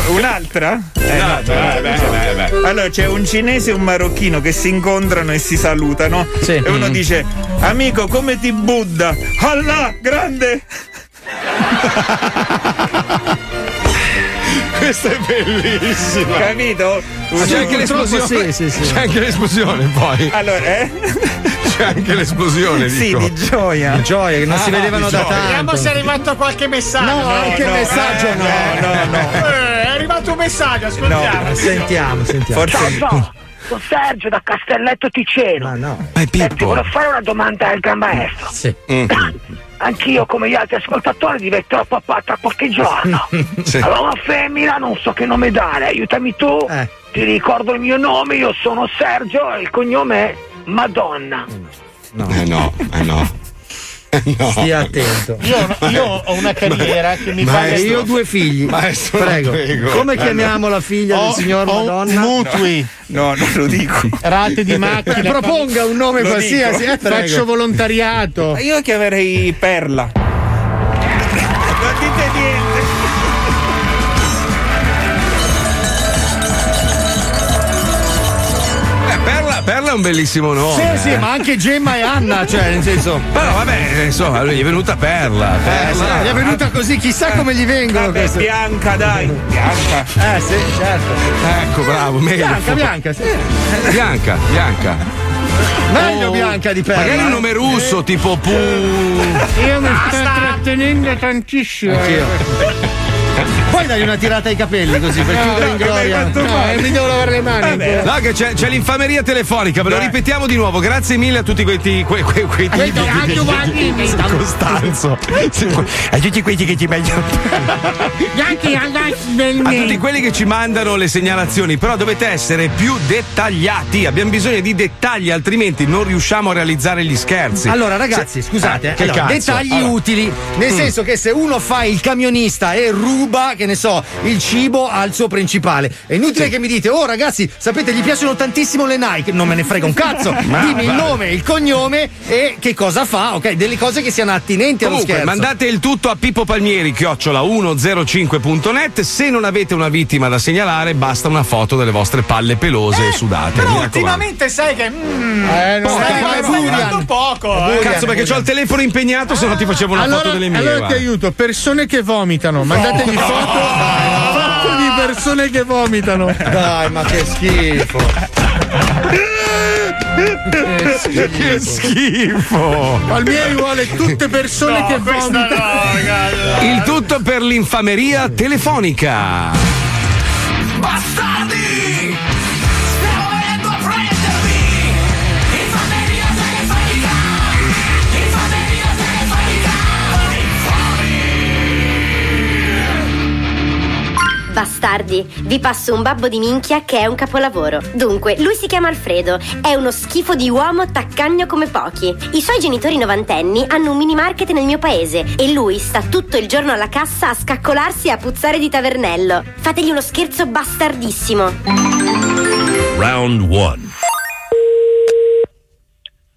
Un'altra? Eh, no, beh, beh, beh, beh. Allora c'è un cinese e un marocchino che si incontrano e si salutano. Sì. E uno Mm. dice: Amico, come ti Buddha? Allah, grande! Questa è bellissima. Capito? C'è anche l'esplosione. sì, sì, sì. C'è anche l'esplosione poi. Allora, eh? C'è anche l'esplosione, Sì, dico. di gioia. Di gioia, che non si Ah, vedevano di da gioia. Vediamo tanto. se è arrivato qualche messaggio. No, anche il messaggio no. No, no. Eh, è arrivato un messaggio, ascoltiamo. Sentiamo, sentiamo. Forse. Ciao, sono Sergio da Castelletto Ticeno. Ma no. Ma è Eh, ti volevo fare una domanda al gran maestro. Sì. Anch'io, come gli altri ascoltatori, diventerò papà tra qualche giorno. Sì. Allora, una femmina, non so che nome dare, aiutami tu. Eh. Ti ricordo il mio nome, io sono Sergio e il cognome è Madonna. No, eh no. Eh no. Stia attento. Io, io ho una carriera che mi fa Ma io ho due figli. Maestro, prego. prego. Come chiamiamo la figlia del Ho- signor ho Madonna? mutui, No, non lo dico. rate di macchina. Proponga un nome Lo qualsiasi. eh. Faccio volontariato. Io chiamerei Perla. Un bellissimo nome. Sì, sì, eh. ma anche Gemma e Anna, cioè, nel senso. Però vabbè, eh, insomma, lui gli è venuta Perla. Eh, sì, Perla. gli è venuta così, chissà come gli vengono Vabbè, queste. bianca, dai. Bianca. Eh sì, certo. Ecco, bravo, meglio. Bianca, bianca, sì. Bianca, bianca. Meglio Oh, bianca di perla. Magari un nome russo, tipo Pu. Io mi sto trattenendo tantissimo. Anch'io. Puoi dargli una tirata ai capelli così per chiudere in gloria. No, eh, mi devo lavare le mani. No, che c'è, c'è l'infameria telefonica, ve lo Dai. ripetiamo di nuovo. Grazie mille a tutti quei quei, quei, quei Quei tipi. giovani. Costanzo. A tutti quelli che ci meglio. Anche A tutti quelli che ci mandano le segnalazioni, però dovete essere più dettagliati. Abbiamo bisogno di dettagli, altrimenti non riusciamo a realizzare gli scherzi. Allora, ragazzi, Se- scusate, Eh, allora, dettagli Allora. utili. Nel Mm. senso che se uno fa il camionista e ruba, che che ne so, il cibo al suo principale. È inutile che mi dite, oh ragazzi, sapete, gli piacciono tantissimo le Nike. Non me ne frega un cazzo. Ma Dimmi il va. nome, il cognome e che cosa fa, ok? Delle cose che siano attinenti allo Comunque, scherzo. mandate il tutto a Pippo Palmieri, chiocciola 105.net. Se non avete una vittima da segnalare, basta una foto delle vostre palle pelose e sudate. Però ultimamente sai che. Mm, Eh, non stai, stai- stai è Burian. guardando poco. eh. Cazzo, perché ho il telefono impegnato, se no ti facevo una allora, foto delle mie. allora ti aiuto, persone che vomitano, mandategli foto, foto di persone che vomitano. Dai, ma che schifo. Che schifo. Palmieri vuole tutte persone No, che vomitano. no. Il tutto per l'infameria telefonica. Bastardi! Bastardi, vi passo un babbo di minchia che è un capolavoro. Dunque, lui si chiama Alfredo, è uno schifo di uomo taccagno come pochi. I suoi genitori novantenni hanno un mini market nel mio paese e lui sta tutto il giorno alla cassa a scaccolarsi e a puzzare di tavernello. Fategli uno scherzo bastardissimo. Round 1.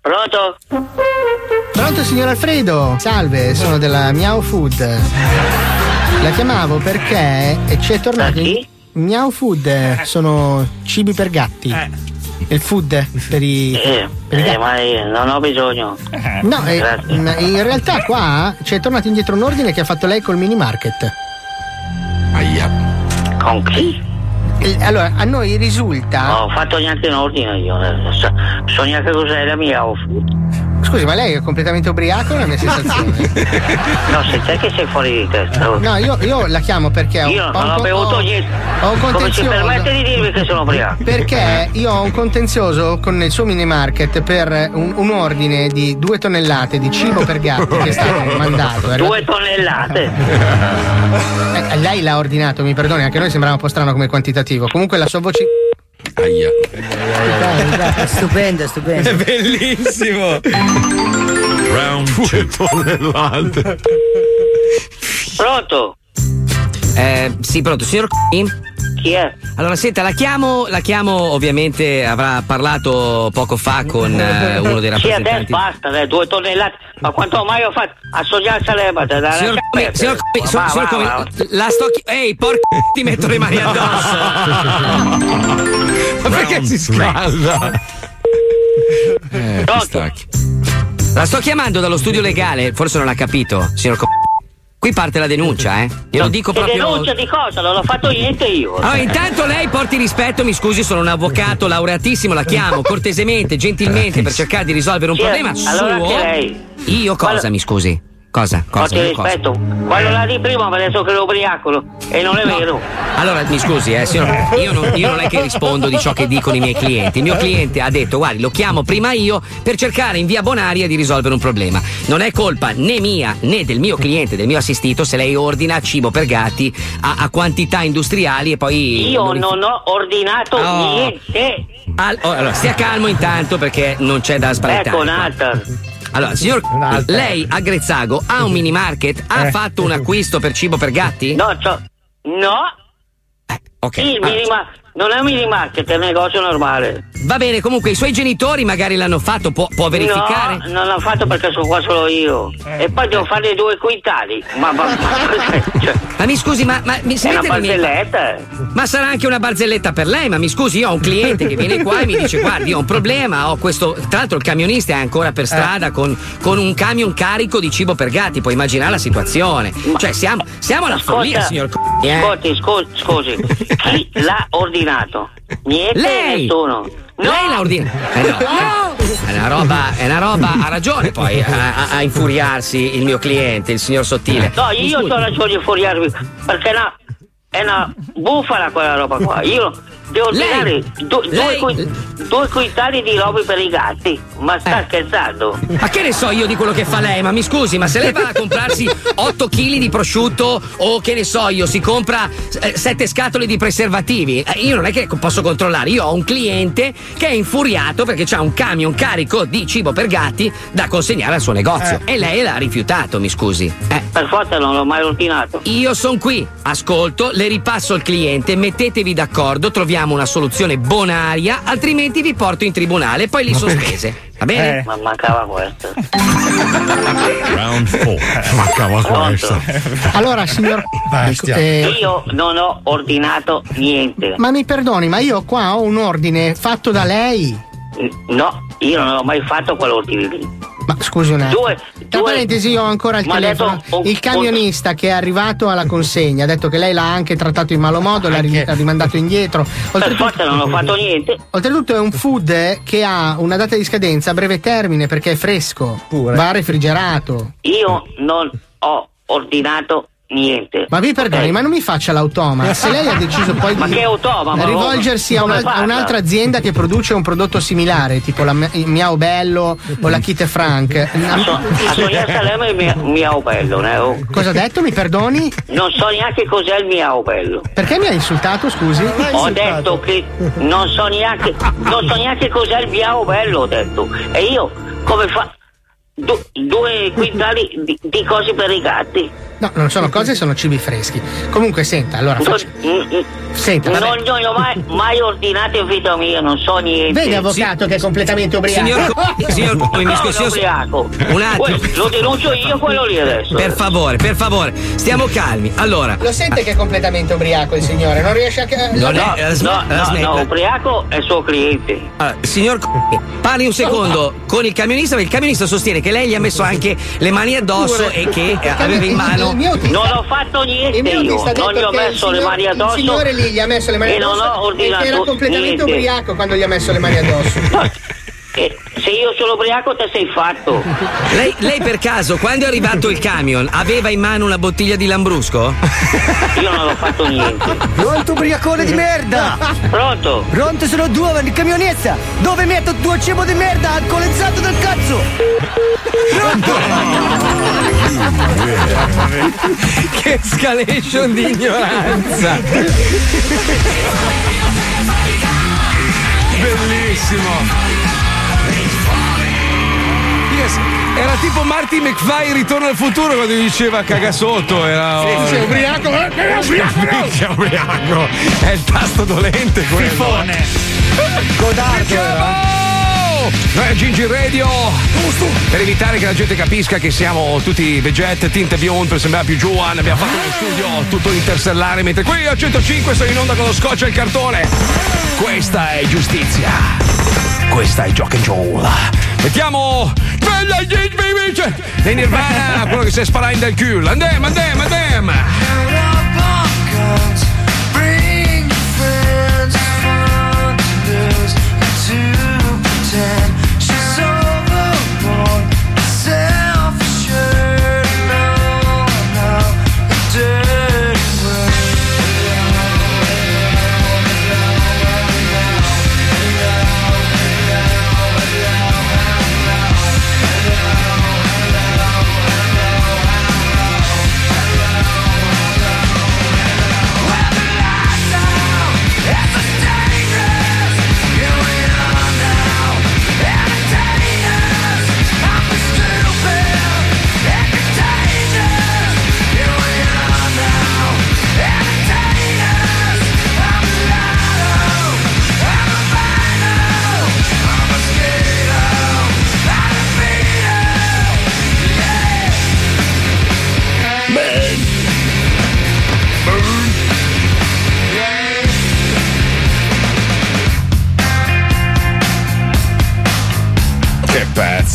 Pronto? Pronto signor Alfredo? Salve, sono della Miao Food. La chiamavo perché ci è tornato in... Miao Food eh, sono cibi per gatti. Il food per i, Eh, per i eh, ma io non ho bisogno. No, eh, in realtà qua ci è tornato indietro un ordine che ha fatto lei col mini market. Aia. Con chi? Allora, a noi risulta. Non ho fatto neanche un ordine io. eh, So, so neanche cos'è la mia off. Scusi, ma lei è completamente ubriaco? È la mia sensazione. No, sei te che sei fuori di testa. No, io, io la chiamo perché ho, Io ho non ho bevuto ho- niente. Ho un Come si contenzioso. permette di dirmi che sono ubriaco? Perché io ho un contenzioso con il suo mini market per un, un ordine di due tonnellate di cibo per gatti che è stato mandato. Due tonnellate? Eh, lei l'ha ordinato, mi perdoni, anche noi sembrava un po' strano come quantitativo. Comunque la sua voce. Aia. Stupendo, stupendo. È bellissimo. Round 2. Pronto? Eh, sì, pronto, signor C? Chi è? Allora, senta, la chiamo, la chiamo, ovviamente avrà parlato poco fa con eh, uno dei Sì, adesso rappresentanti. basta, dai, due tonnellate. Ma quanto mai ho fatto? A sognare da Signor Comi, signor Comi, signor- signor Comi, la sto chi- Ehi, porca ti metto le mani addosso. Ma perché si scalda? Eh, pistacchi. La sto chiamando dallo studio legale, forse non ha capito, signor Comi. Qui parte la denuncia, eh? Glielo dico Che proprio. denuncia di cosa? Non ho fatto niente io. Allora, intanto lei porti rispetto, mi scusi, sono un avvocato laureatissimo, la chiamo cortesemente, gentilmente per cercare di risolvere un Sì, problema allora suo. Io cosa, Guarda- mi scusi? Cosa? Cosa? Io cosa? rispetto. Quello là di prima mi ha detto che ero ubriaco e non è vero. Allora, mi scusi, eh, signor, io, non, io non è che rispondo di ciò che dicono i miei clienti. Il mio cliente ha detto: guardi, lo chiamo prima io per cercare in via Bonaria di risolvere un problema. Non è colpa né mia né del mio cliente, del mio assistito, se lei ordina cibo per gatti a, a quantità industriali e poi. Io non ho ordinato Oh. niente. Al- oh, allora, stia calmo intanto perché non c'è da sbraitare. Ecco un'altra. Allora, signor, lei a Grezzago ha un mini market? Ha Eh. fatto un acquisto per cibo per gatti? No, c'ho- no. ok. Il Ah. minima- non è un mini market, è un negozio normale. Va bene, comunque i suoi genitori magari l'hanno fatto, può, può verificare? No, non l'ho fatto perché sono qua solo io. E poi devo fare due quintali. Ma, ma, ma, cioè, Ma mi scusi, ma, ma mi è una barzelletta. Ma sarà anche una barzelletta per lei, ma mi scusi, io ho un cliente che viene qua e mi dice: Guardi, ho un problema, ho questo. Tra l'altro il camionista è ancora per strada con, con un camion carico di cibo per gatti, puoi immaginare la situazione. Cioè, siamo, siamo alla follia, signor eh. Ascolti, scu- scusi, chi l'ha ordinato? Niente, Lei! nessuno. Lei l'ha ordinato. Eh no, È una roba, è una roba, ha ragione poi a, a- a infuriarsi il mio cliente, il signor Sottile. No, io ho ragione di furiarmi, perché no? È una bufala quella roba qua. Io devo ordinare du- due, qui- due quintali di robe per i gatti. Ma sta scherzando? Ma che ne so io di quello che fa lei? Ma mi scusi, ma se lei va a comprarsi 8 kg di prosciutto o che ne so io, si compra 7 scatole di preservativi, eh, io non è che posso controllare. Io ho un cliente che è infuriato perché c'ha un camion carico di cibo per gatti da consegnare al suo negozio. E lei l'ha rifiutato, mi scusi. Eh. Per forza non l'ho mai ordinato. Io sono qui, ascolto, le ripasso il cliente, mettetevi d'accordo, troviamo una soluzione bonaria, altrimenti vi porto in tribunale, poi li sospese. Va bene? Ma mancava questo. Round 4. Mancava Pronto? Allora, signor. eh, Io non ho ordinato niente. ma mi perdoni, ma io qua ho un ordine fatto da lei. No, io non ho mai fatto quell'ordine lì. Ma scusi un attimo. Due, Tra parentesi, io ho ancora il telefono. detto il camionista che è arrivato alla consegna ha detto che lei l'ha anche trattato in malo modo, l'ha ri- l'ha rimandato indietro. Per forza non ho fatto niente. Oltretutto è un food che ha una data di scadenza a breve termine perché è fresco, va refrigerato. Io non ho ordinato niente. Ma mi perdoni, ma non mi faccia l'automa. Se lei ha deciso poi Ma di che automa? Ma rivolgersi a, una- a un'altra azienda che produce un prodotto similare, tipo la Mi- Miao Bello o la Kite Frank. A Sonia Salemme il mio, mio bello, ne ho. Cosa ha detto? Mi perdoni? Non so neanche cos'è il mio bello. Perché mi ha insultato, scusi? Ho detto che non so neanche, non so neanche cos'è il mio bello, ho detto. E io come fa? Du- due quintali di, di cose per i gatti. No, non sono cose, sono cibi freschi. Comunque, senta, allora faccio. Senta, vabbè. Non, non li ho mai, mai ordinati in vita mia, non so niente. Vede, avvocato, che è completamente ubriaco. Signor signor Co- mi scusi, signor- ubriaco. Un attimo. Lo denuncio io quello lì adesso. Per favore, per favore, stiamo calmi. Allora, Lo sente che è completamente ubriaco il signore? Non riesce a. No, no, la no, smetta. no, ubriaco è il suo cliente. Allora, signor Co- parli un secondo con il camionista, perché il camionista sostiene che lei gli ha messo anche le mani addosso Pure. e che eh, aveva in mano. Non ho fatto niente io, non gli ho che messo le mani addosso. Il signore lì gli ha messo le mani e addosso non ho e ordinato che era completamente niente. ubriaco quando gli ha messo le mani addosso. Se io sono ubriaco te sei fatto. Lei, lei per caso, quando è arrivato il camion, aveva in mano una bottiglia di Lambrusco? Io non ho fatto niente. Pronto ubriacone di merda! Pronto? Pronto sono due, il camionista! Dove metto due cibo di merda alcolizzato del cazzo? che escalation di ignoranza! Bellissimo. Era tipo Marty McFly Ritorno al futuro quando gli diceva caga sotto. Era. Sì, sei ubriaco, eh? Ubriaco! Ubriaco. È il tasto dolente quello. Fifone. Godardo era. Noi a Gigi Radio per evitare che la gente capisca che siamo tutti veget, tinte bionde per sembrare più giovani abbiamo fatto uno studio tutto interstellare mentre qui a 105 sono in onda con lo scotch e il cartone questa è giustizia questa è Jock and Joel mettiamo vince dei Nirvana quello che si è sparato in del culo. Andiamo andiamo andiamo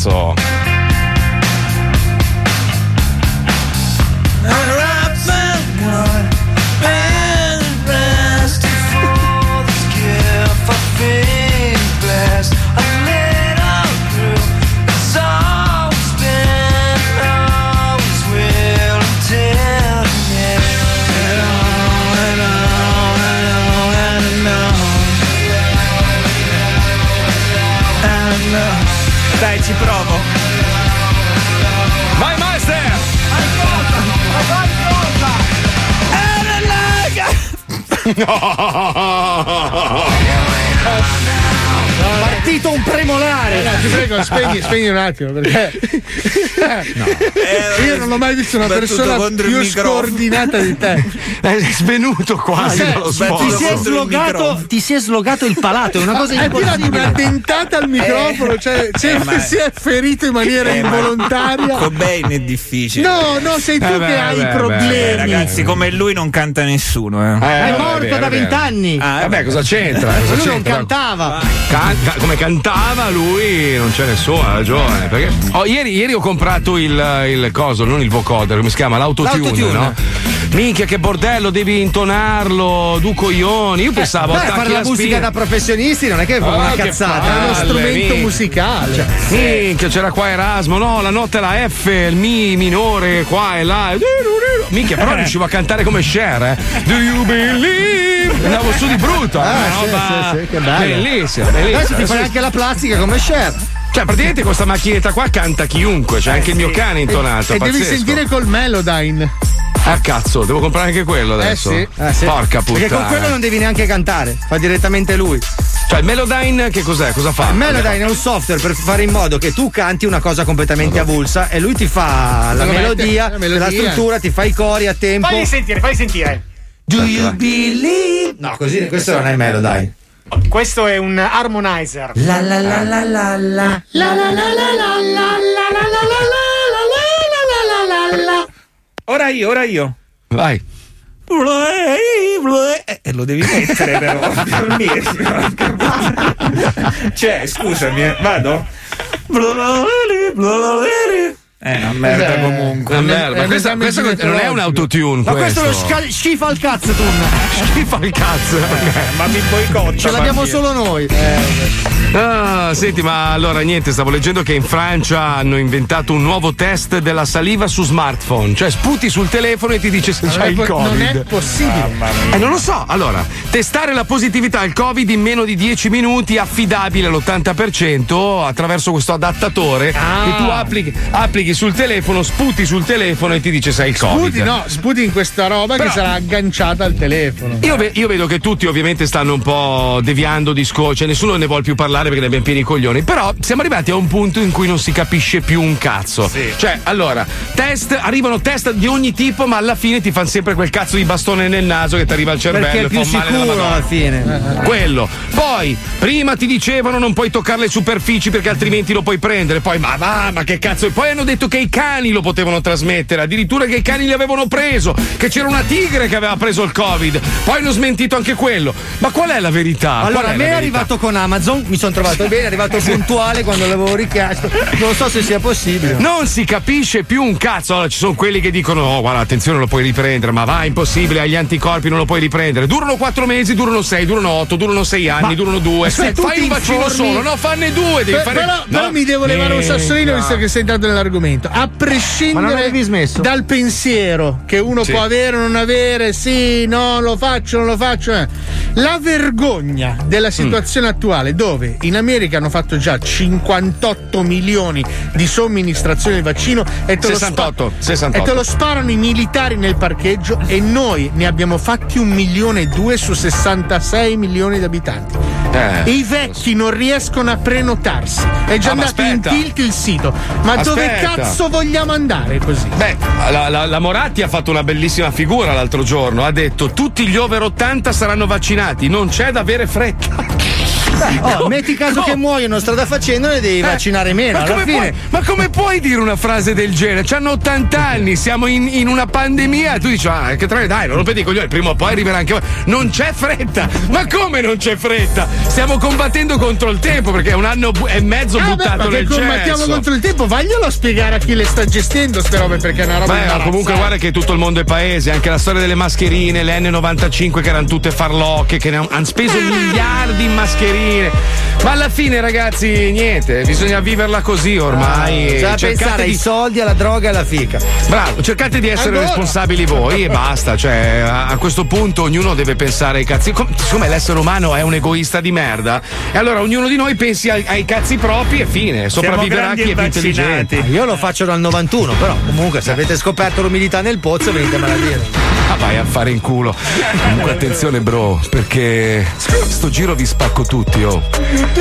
pezzo Partito un premolare. No, ti prego, spegni, spegni un attimo perché Eh, io non ho mai visto una persona più microfono. scordinata di te. È svenuto quasi Eh, dallo beh, sport. Ti si, è slogato, ti si è slogato il palato, è una cosa Hai tirato una dentata al microfono, cioè eh, sembra ma- si è ferito in maniera Eh, ma- involontaria. Cobain è difficile. No, no, sei tu Eh, che beh, hai beh, i beh, problemi. Eh, ragazzi, come lui non canta nessuno. Eh. Eh, È morto da vent'anni. Ah, Vabbè, cosa c'entra? Cosa Lui non c'entra? cantava. Can- ca- come cantava lui non c'è nessuno, ha ragione. Perché... Oh, ieri, ieri ho comprato il, il coso, non il vocoder, come si chiama? L'autotune, L'autotune. no? Minchia che bordello, devi intonarlo, du coglioni. Io pensavo Beh, attacchi fare la musica da professionisti non è che è Ah, una che cazzata. palle, È uno strumento minchia. musicale. Minchia, c'era qua Erasmo, no, la notte la F, il Mi minore, qua e là. Minchia, però riuscivo a cantare come Cher, eh. Do you believe? Andavo su di brutto, eh. Ah, una sì, roba sì, sì, che bello. Bellissima, bellissima. Adesso ti fai anche la plastica come Cher. Cioè, praticamente questa macchinetta qua canta chiunque, c'è anche il mio cane intonato. E devi pazzesco. sentire col Melodyne. Ah, cazzo, devo comprare anche quello adesso. sì. Eh, sì. Porca puttana. Perché con quello non devi neanche cantare, fa direttamente lui. Cioè, il Melodyne che cos'è? Cosa fa? Il Melodyne è un software per fare in modo che tu canti una cosa completamente avulsa e lui ti fa la melodia, la melodia. la struttura, ti fa i cori a tempo. Fagli sentire, fagli sentire. Do you believe? No, così questo non è il Melodyne. Questo è un harmonizer. La la la la la la. Ora io, ora io. Vai. Eh, eh, lo devi mettere però. cioè, scusami, eh, vado? Eh, una merda comunque. Una merda. Ma questa, questa non è un autotune. Ma questo lo questo. sca- schifa al cazzo, tu. Schifa il cazzo. Ma mi boicotta. Ce l'abbiamo Bambi. solo noi. Ah, senti, ma allora niente, stavo leggendo che in Francia hanno inventato un nuovo test della saliva su smartphone. Cioè, sputi sul telefono e ti dice se Non c'hai il Covid. non è possibile. Eh, non lo so. Allora, testare la positività al Covid in meno di 10 minuti, affidabile all'80% attraverso questo adattatore Ah. che tu applichi, applichi sul telefono, sputi sul telefono e ti dice se hai il Covid. Sputi, no, sputi in questa roba Però- che sarà agganciata al telefono. Io, ve- io vedo che tutti ovviamente stanno un po' deviando discorsi, cioè nessuno ne vuole più parlare perché ne abbiamo pieni i coglioni, però siamo arrivati a un punto in cui non si capisce più un cazzo. Cioè, allora, test, arrivano test di ogni tipo, ma alla fine ti fanno sempre quel cazzo di bastone nel naso che ti arriva al cervello Perché è più sicuro alla fine. Quello. Poi, prima ti dicevano non puoi toccare le superfici perché altrimenti lo puoi prendere. Poi, ma va, ma che cazzo. E poi hanno detto che i cani lo potevano trasmettere. Addirittura che i cani li avevano preso. Che c'era una tigre che aveva preso il Covid. Poi hanno smentito anche quello. Ma qual è la verità? Allora, a me è arrivato con Amazon, mi sono trovato bene, è arrivato puntuale quando l'avevo richiesto. Non so se sia possibile. Non si capisce più un cazzo. Allora, ci sono quelli che dicono: Oh, guarda, attenzione, lo puoi riprendere. Ma va, impossibile, hai gli anticorpi, non lo puoi riprendere. Durano quattro mesi, durano sei, durano otto, durano sei anni, Ma durano due. se Fai un vaccino informi- solo, no, fanne due. Devi Per- fare... però, no. però mi devo levare un sassolino visto che sei entrato nell'argomento. A Ma non prescindere dal pensiero che uno Sì. può avere o non avere, sì, no, lo faccio, non lo faccio. eh. La vergogna della situazione attuale, dove in America hanno fatto già 58 milioni di somministrazioni del vaccino e te, 68, Lo, spa- 68. e te lo sparano i militari nel parcheggio e noi ne abbiamo fatti un milione e due su 66 milioni di abitanti. Eh. I vecchi non riescono a prenotarsi. È già Ah, andato in tilt il sito. Ma dove Aspetta. cazzo vogliamo andare così? Beh, la, la- la Moratti ha fatto una bellissima figura l'altro giorno. Ha detto: tutti gli over 80 saranno vaccinati, non c'è da avere fretta. Oh, metti caso che muoiono strada facendo ne devi vaccinare meno. Eh, Ma Alla come, fine. puoi, ma come puoi dire una frase del genere? C'hanno 80 anni, siamo in, in una pandemia tu dici, ah, che tra dai, non rompete i coglioni, prima o poi arriverà anche voi. Non c'è fretta! Ma come non c'è fretta? Stiamo combattendo contro il tempo perché è un anno e mezzo Ah, beh, buttato che nel combattiamo cesso. contro il tempo, vaglielo a spiegare a chi le sta gestendo ste robe perché è una roba Beh, comunque guarda che tutto il mondo è paese, anche la storia delle mascherine, le N95 che erano tutte farlocche, che hanno speso miliardi in mascherine. Ma alla fine, ragazzi, niente, bisogna viverla così ormai. C'è da Cercate pensare ai di- soldi, alla droga e alla fica. Bravo, cercate di essere Allora. responsabili voi e basta. Cioè, a, a questo punto ognuno deve pensare ai cazzi. Com- siccome l'essere umano è un egoista di merda, e allora ognuno di noi pensi ai, ai cazzi propri e fine. Sopravviverà chi è più intelligente. Io lo faccio dal 91, però comunque se avete scoperto l'umidità nel pozzo venitemi a dire. Ah, vai a fare in culo. Comunque, attenzione, bro, perché sto giro vi spacco tutti, oh.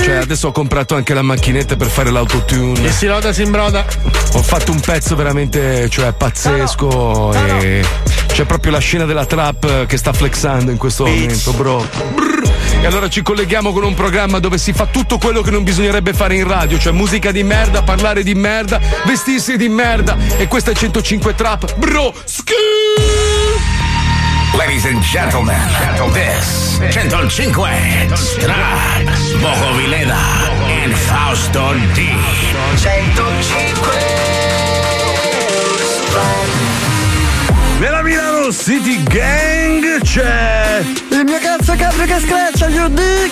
Cioè, adesso ho comprato anche la macchinetta per fare l'autotune. E si loda, si imbroda. Ho fatto un pezzo veramente, cioè, pazzesco. e c'è proprio la scena della trap che sta flexando in questo momento, bro. Brr. E allora ci colleghiamo con un programma dove si fa tutto quello che non bisognerebbe fare in radio, cioè musica di merda, parlare di merda, vestirsi di merda. E questa è 105 Trap, bro. Ladies and gentlemen, this 105 Strad, Boco Vileda and Fausto D. 105 Nella Milano City Gang c'è. Il mio cazzo caprio che screccia, you dig?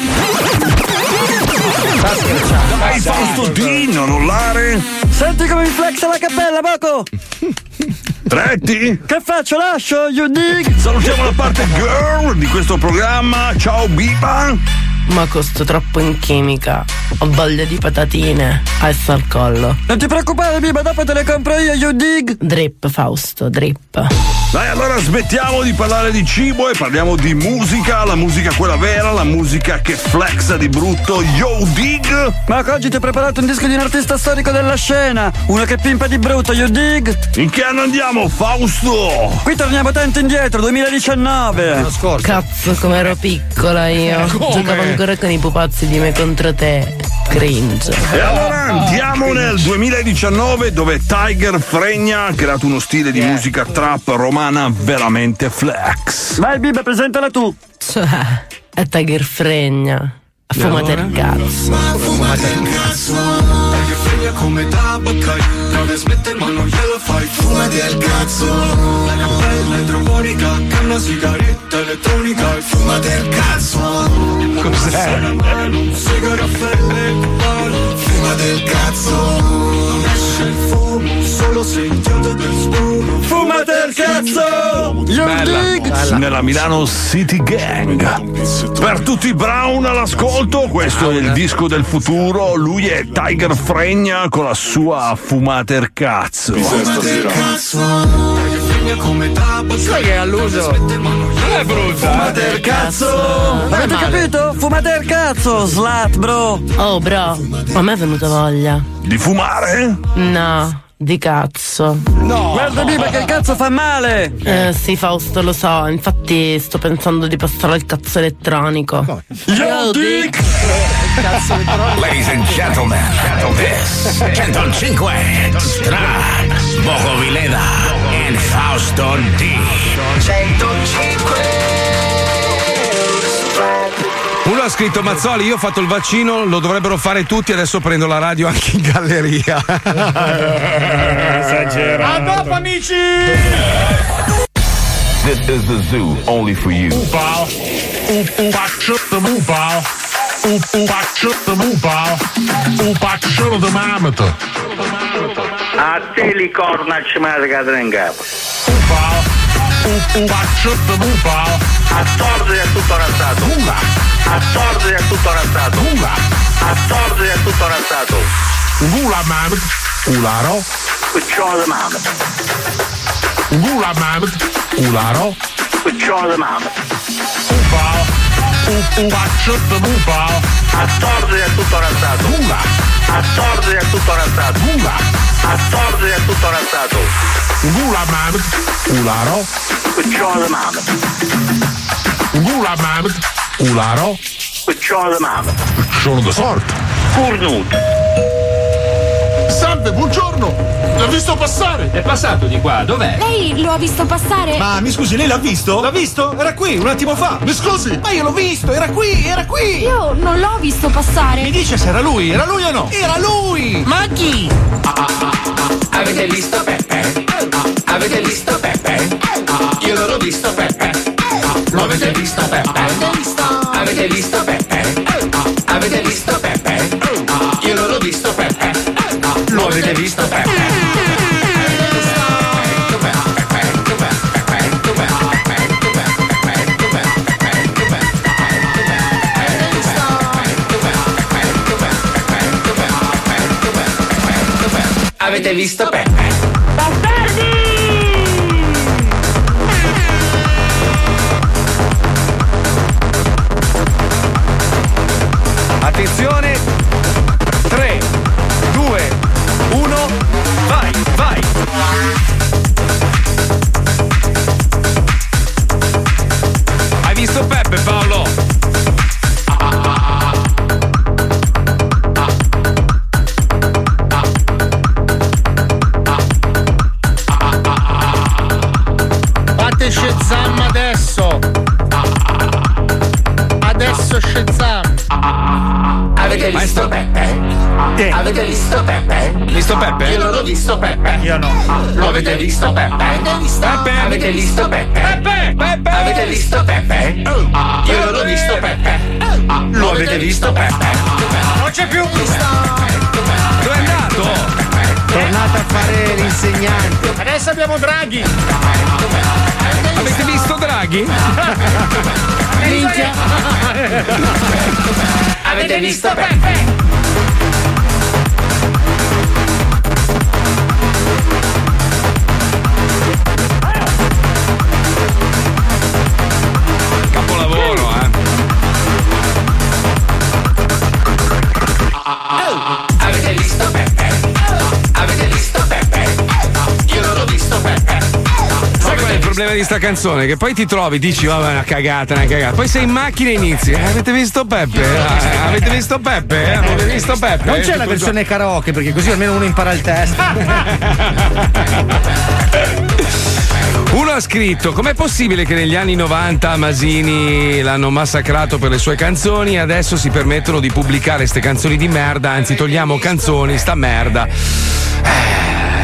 Dai Fausto D, non urlare. Senti come mi flexa la cappella, Boco! Tretti? Che faccio? Lascio, you dig? Salutiamo la parte girl di questo programma. Ciao Biba. Ma costo troppo in chimica. Ho voglia di patatine. Alza al collo. Non ti preoccupare, Biba, dopo te le compro io, you dig? Drip, Fausto, drip. Dai, allora smettiamo di parlare di cibo e parliamo di musica, la musica quella vera, la musica che flexa di brutto. Yo dig! Ma oggi ti ho preparato un disco di un artista storico della scena, uno che pimpa di brutto, you dig? In che anno andiamo, Fausto? Qui torniamo tanto indietro, 2019. Cazzo, come ero piccola io. Come? Giocavo ancora con i pupazzi di me contro te. Cringe. E allora andiamo nel 2019 dove Tiger Fregna ha creato uno stile di musica trap romana veramente flex. Vai, Biba, presentala tu. Cioè, è Tiger Fregna. Fumate il cazzo. Fumate il cazzo Come tabaccai Prove a smettere ma non glielo fai. Fumati il cazzo. La cappella idroponica Canna sigaretta elettronica. E fumati il cazzo. Cos'è? Una mano, un sigaro a felle Fumati il cazzo Esce il fumo Solo sentiamo del spumo Fumate il cazzo You dig? Nella Milano City Gang. Per tutti i Brown all'ascolto, questo è il disco del futuro. Lui è Tiger Fregna con la sua Fumater Cazzo. Fumate il cazzo Fregna come tabaccai Sai che è alluso? Non è brutta. Fumate il cazzo! Avete capito? Fumate il cazzo, slat, bro! Oh, bro, a me è venuta voglia. Di fumare? No, di cazzo. No! Guarda Biba che il cazzo fa male! Eh sì, Fausto, lo so. Infatti sto pensando di passare al cazzo elettronico. Yo, dick! Ladies and gentlemen, this 105 Strad, Boco Vileda and Fausto D. 105 Uno ha scritto Mazzoli, io ho fatto il vaccino, lo dovrebbero fare tutti, adesso prendo la radio anche in galleria. A dopo, amici! This is the zoo only for you. Oepal. Oepakje de moepal. Oepakje de moepal. Oepakje de mamete. A te li corna ci manda in capo. Oepakje de moepal. A torto è tutto razzato. A torto è tutto razzato. A torto è tutto razzato. Gula mamet. Ularo. Cucciolo di mamma. Gula mamet. Ularo. Cucciolo di mamma. Oepakje de moepal. A torto è tutto razzato. A torto è tutto razzato. A torto è tutto razzato. Gula mamet. Ularo. Cucciolo di mamma. Gula mamet. Ularo. Cucciolo di mamma. Sono da sorte. Salve, buongiorno! L'ha visto passare? È passato di qua, dov'è? Lei lo ha visto passare? Ma mi scusi, lei l'ha visto? L'ha visto? Era qui, un attimo fa. Mi scusi? Ma io l'ho visto, era qui, era qui. Io non l'ho visto passare. Mi dice se era lui, era lui o no? Era lui! Ma chi? Avete visto Peppe? Avete visto Peppe? Io non l'ho visto Peppe. Lo avete visto Peppe? Avete visto Peppe? Avete visto Peppe? L'ho visto Peppe. Avete visto? Avete visto Peppe? Attenzione! Peppe? Visto? Io non l'ho visto Peppe. Io no. Lo avete visto Peppe? Peppe? Avete visto Peppe? Peppe? Peppe? Avete visto Peppe? Io non l'ho visto Peppe. Lo avete visto Peppe? Non c'è più! Dove è andato? Tornate a fare l'insegnante. Adesso abbiamo Draghi! Avete visto Draghi? Minchia! Avete visto Peppe? Problema di sta canzone? Che poi ti trovi, dici, vabbè, una cagata, una cagata. Poi sei in macchina e inizi. "Eh, avete visto Peppe? Eh, avete visto Peppe? Eh, Avete visto Peppe? Non c'è la versione karaoke perché così almeno uno impara il testo. Uno ha scritto: Com'è possibile che negli anni 90 Masini l'hanno massacrato per le sue canzoni e adesso si permettono di pubblicare queste canzoni di merda? Anzi, togliamo canzoni, sta merda. Eh,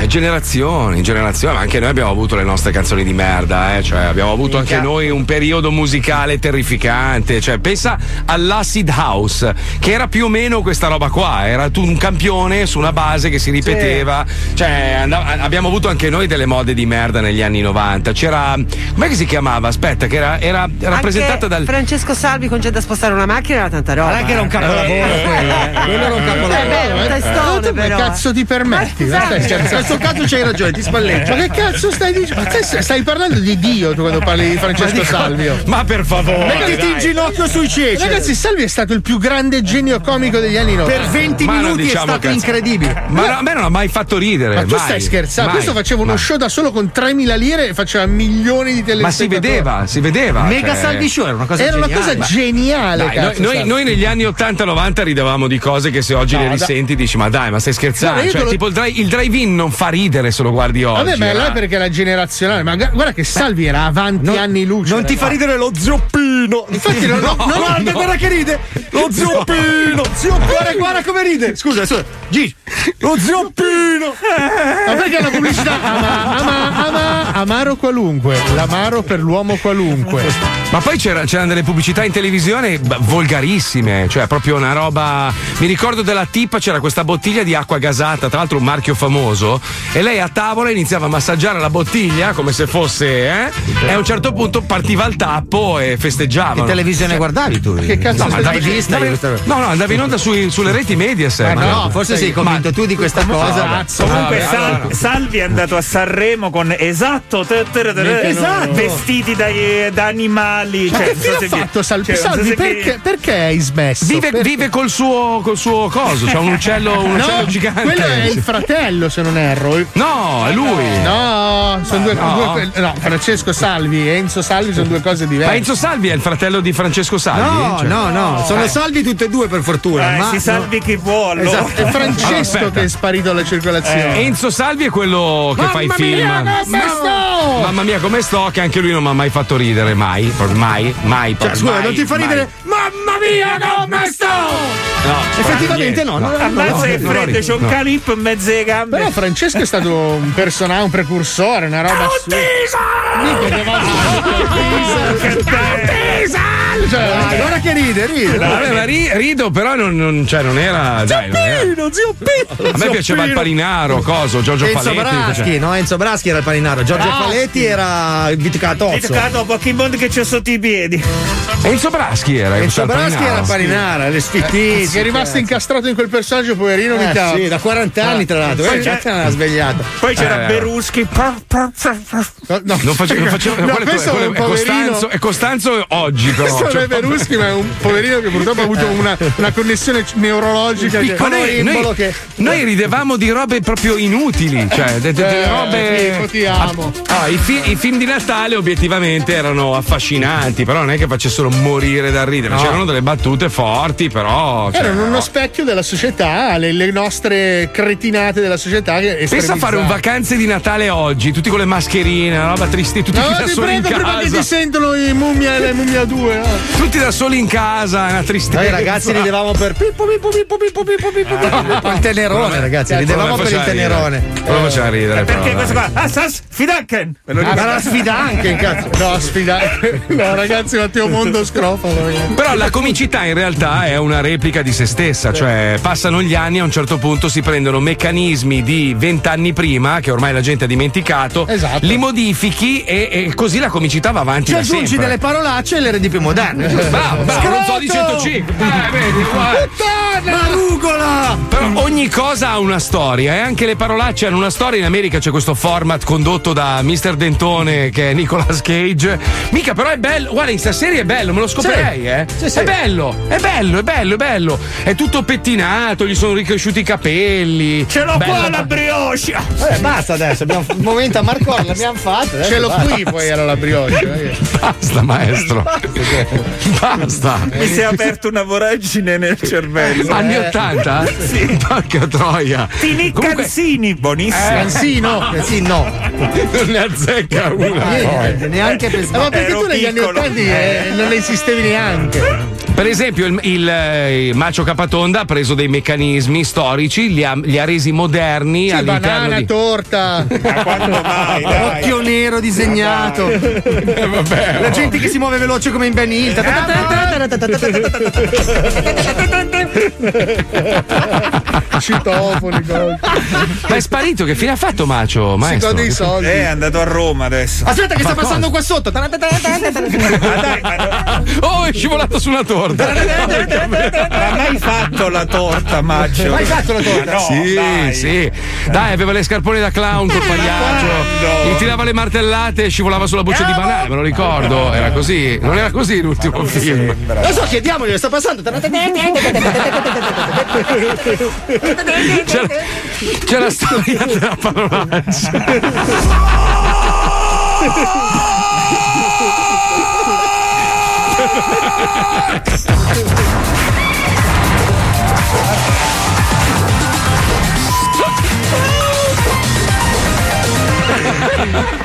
generazioni, generazioni, ma anche noi abbiamo avuto le nostre canzoni di merda, eh? cioè abbiamo avuto anche noi un periodo musicale terrificante. Cioè, pensa all'acid house, che era più o meno questa roba qua, era tu un campione su una base che si ripeteva. Cioè, andava- abbiamo avuto anche noi delle mode di merda negli anni 90. C'era. Com'è che si chiamava? Aspetta, che era, era rappresentata Anche dal. Francesco Salvi con c'è da spostare una macchina era tanta roba. Guarda che era un capolavoro eh. quello, eh. Quello era un capolavoro. È vero, un testone tu che però. cazzo ti permetti? Ma Ma stai scusate. scherzando? Questo caso c'hai ragione, ti spalleggi. Ma che cazzo stai dicendo? Ma te stai parlando di Dio tu quando parli di Francesco Salvio. Ma per favore. Mettiti in ginocchio sui ceci. Ragazzi, Salvi è stato il più grande genio comico degli anni 90. Per 20 Ma minuti diciamo è stato cazzo. incredibile. Ma no, a me non ha mai fatto ridere. Ma tu mai, stai scherzando? mai, Questo faceva uno mai. show da solo con 3.000 lire e faceva milioni di telespettatori. Ma si vedeva, si vedeva. Mega cioè- Salvi Show era una cosa Era una geniale. cosa geniale, Dai, noi, cazzo, noi- noi negli anni 80-90 ridevamo di cose che se oggi No, le da- risenti dici ma dai ma stai scherzando io cioè tipo il drive-in non fa ridere se lo guardi oggi Vabbè, ma là perché era generazionale. Ma gu- guarda che Salvi era avanti anni luce. Non ti fa ridere lo zoppino. Infatti, non, No, non- guarda, guarda che ride. Lo zoppino. Zio- Guarda, guarda come ride. Scusa, scusa. Gigi. Lo zoppino. Ma perché la pubblicità ama, ama, ama, amaro qualunque, l'amaro per l'uomo qualunque. ma poi c'era- c'erano delle pubblicità in televisione volgarissime cioè proprio una roba mi ricordo della tipa c'era questa bottiglia di acqua gasata tra l'altro un marchio famoso e lei a tavola iniziava a massaggiare la bottiglia come se fosse eh? e a un certo punto partiva il tappo e festeggiavano Che televisione Cioè- guardavi tu? Che cazzo No, ma andavi- no, no, andavi in onda sui- sulle reti Mediaset. Ma no, forse sei convinto tu di questa cosa. Cazzo, Comunque vabbè, Sal- allora. Salvi è andato a Sanremo con esatto, te- Esatto. vestiti da, da animali. Ma cioè, che fine ha fatto Salvi? cioè, Salvi, perché, perché hai smesso? Vive, Perché? vive col, suo, col suo coso, c'ha un uccello, un No, uccello gigante. quello è il fratello, se non erro. No, è lui. No, sono due, No. due- no, Francesco Salvi e Enzo Salvi sono due cose Ma diverse. Enzo Salvi è il fratello di Francesco Salvi? No, Cioè- no, no, sono Eh. salvi tutte e due per fortuna. Eh, ma si salvi chi vuole. Esatto, è Francesco Allora, che è sparito dalla circolazione. Enzo Salvi è quello che fa i film. mia, come Mamma mia, come sto? Che anche lui non mi ha mai fatto ridere, mai. Mai, mai. Cioè, scusa, mai, non ti fa mai. ridere? Mamma mia, come sto? No, Effettivamente no, no, no, Ammazza che freddo, c'è un no. calippo in mezzo alle gambe. Però Francesco è stato un personaggio, un precursore, una roba assurda. Mica che va- Che. Cioè, Ah, guarda che ride, ride. Vabbè, ma ri- rido, però non, non- cioè, non era. Dai, non era. Pino, zio Pino. A me piaceva il palinaro, coso, Giorgio Enzo Faletti. Braschi, cioè- no? Enzo Braschi era il paninaro. Giorgio Braschi. Faletti era il vitcatozzo. Hai toccato Pokémon che c'ho sotto i piedi. Enzo Braschi era Enzo il Braschi era il paninaro, le sfittizze. Che è rimasto incastrato in quel personaggio, poverino, Eh, mica. sì, da 40 anni, tra l'altro. Poi Eh, c'è- cazzo, l'ha svegliato. Poi c'era Eh. Beruschi. No, Non faceva, non faceva No, quello, è, quello. Costanzo, è Costanzo oggi, però. Questo non è Beruschi, ma è un poverino che purtroppo ha avuto una, una connessione neurologica. che- noi, noi- noi ridevamo di robe proprio inutili, cioè de- de- delle Eh, robe. Ti amo. Ah, i, fi- i film di Natale obiettivamente erano affascinanti, però non è che facessero morire da ridere. No. C'erano delle battute forti, però. cioè, Erano uno specchio della società, le, le nostre cretinate della società. Che Pensa a fare un vacanze di Natale oggi, tutti con le mascherine, una roba tristi, tutti No, da ti soli in prego, prima che casa. ti sentono i mummia e le mummia 2. Tutti da soli in casa, una tristezza. Noi ragazzi ridevamo per Pippo, Pippo, Pippo, Pippo, Pippo, Pippo, Pippo. Il tenerone, ragazzi, ridevamo per il tenerone. Quello faceva ridere, però. Perché questo qua? Ah, Sas Fidanken! Ve lo Ah, dico. ma la sfida anche, cazzo. No, sfida. No, ragazzi, Matteo Mondo scrofalo. Però la comicità in realtà è una replica di se stessa, cioè passano gli anni e a un certo punto si prendono meccanismi di vent'anni prima, che ormai la gente ha dimenticato, Esatto. li modifichi e, e così la comicità va avanti Ci aggiungi sempre. delle parolacce e le rendi più moderne. Bravo, bravo, non so di 105. Eh, vedi, guarda. Marugola! Però ogni cosa ha una storia e anche le parolacce hanno una storia. In America c'è questo format condotto da Mr. Dentone che è Nicolas Cage. Mica, però è bello. Guarda, in sta serie è bello, me lo scoprirei, Sì. eh. Sì, sì. È bello, è bello, è bello, è bello. È tutto pettinato, gli sono ricresciuti i capelli. Ce l'ho Bella qua la brioche! Eh, basta adesso, abbiamo un momento a Marcor, l'abbiamo fatto. adesso Ce l'ho basta. qui, poi era la brioche. Basta, maestro. Basta. Mi si è aperta una voragine nel cervello. Anni 80? Sì. Porca troia. Tini Canzini, buonissimo. Cansino, Cansino. Non ne azzecca una. Niente, neanche per Eh, ma perché Ero tu negli anni piccolo. 80 eh, non esistevi neanche? Per esempio, il, il, eh, Macio Capatonda ha preso dei meccanismi storici, li ha, li ha resi moderni Sì, all'interno banana, di. torta. Ma quando mai? Dai. Occhio nero disegnato. Eh, vabbè, La oh. gente che si muove veloce come in Ben Hill. Citofoni. Ma è sparito, che fine ha fatto Macio? Si Maestro? gode i soldi. Eh, è andato a Roma adesso. Aspetta che sta Ma passando qua sotto. Ma ma Oh, è scivolato su una torta. non ha mai fatto la torta, Maggio? Mai fatto la torta? No, sì, dai. sì. Dai, aveva le scarpone da clown col pagliaccio. Gli tirava le martellate e scivolava sulla buccia di banana, me lo ricordo. Era così. Non era così l'ultimo film. Lo so, chiediamogli, sta passando. C'è, c'è la storia della parolaccia.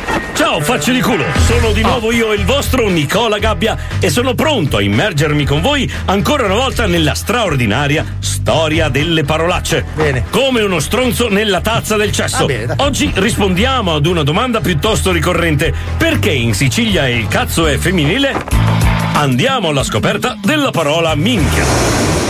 Ciao facce di culo, sono di nuovo io il vostro Nicola Gabbia e sono pronto a immergermi con voi ancora una volta nella straordinaria storia delle parolacce. Bene. Come uno stronzo nella tazza del cesso. Ah, bene. Oggi rispondiamo ad una domanda piuttosto ricorrente. Perché in Sicilia il cazzo è femminile? Andiamo alla scoperta della parola minchia.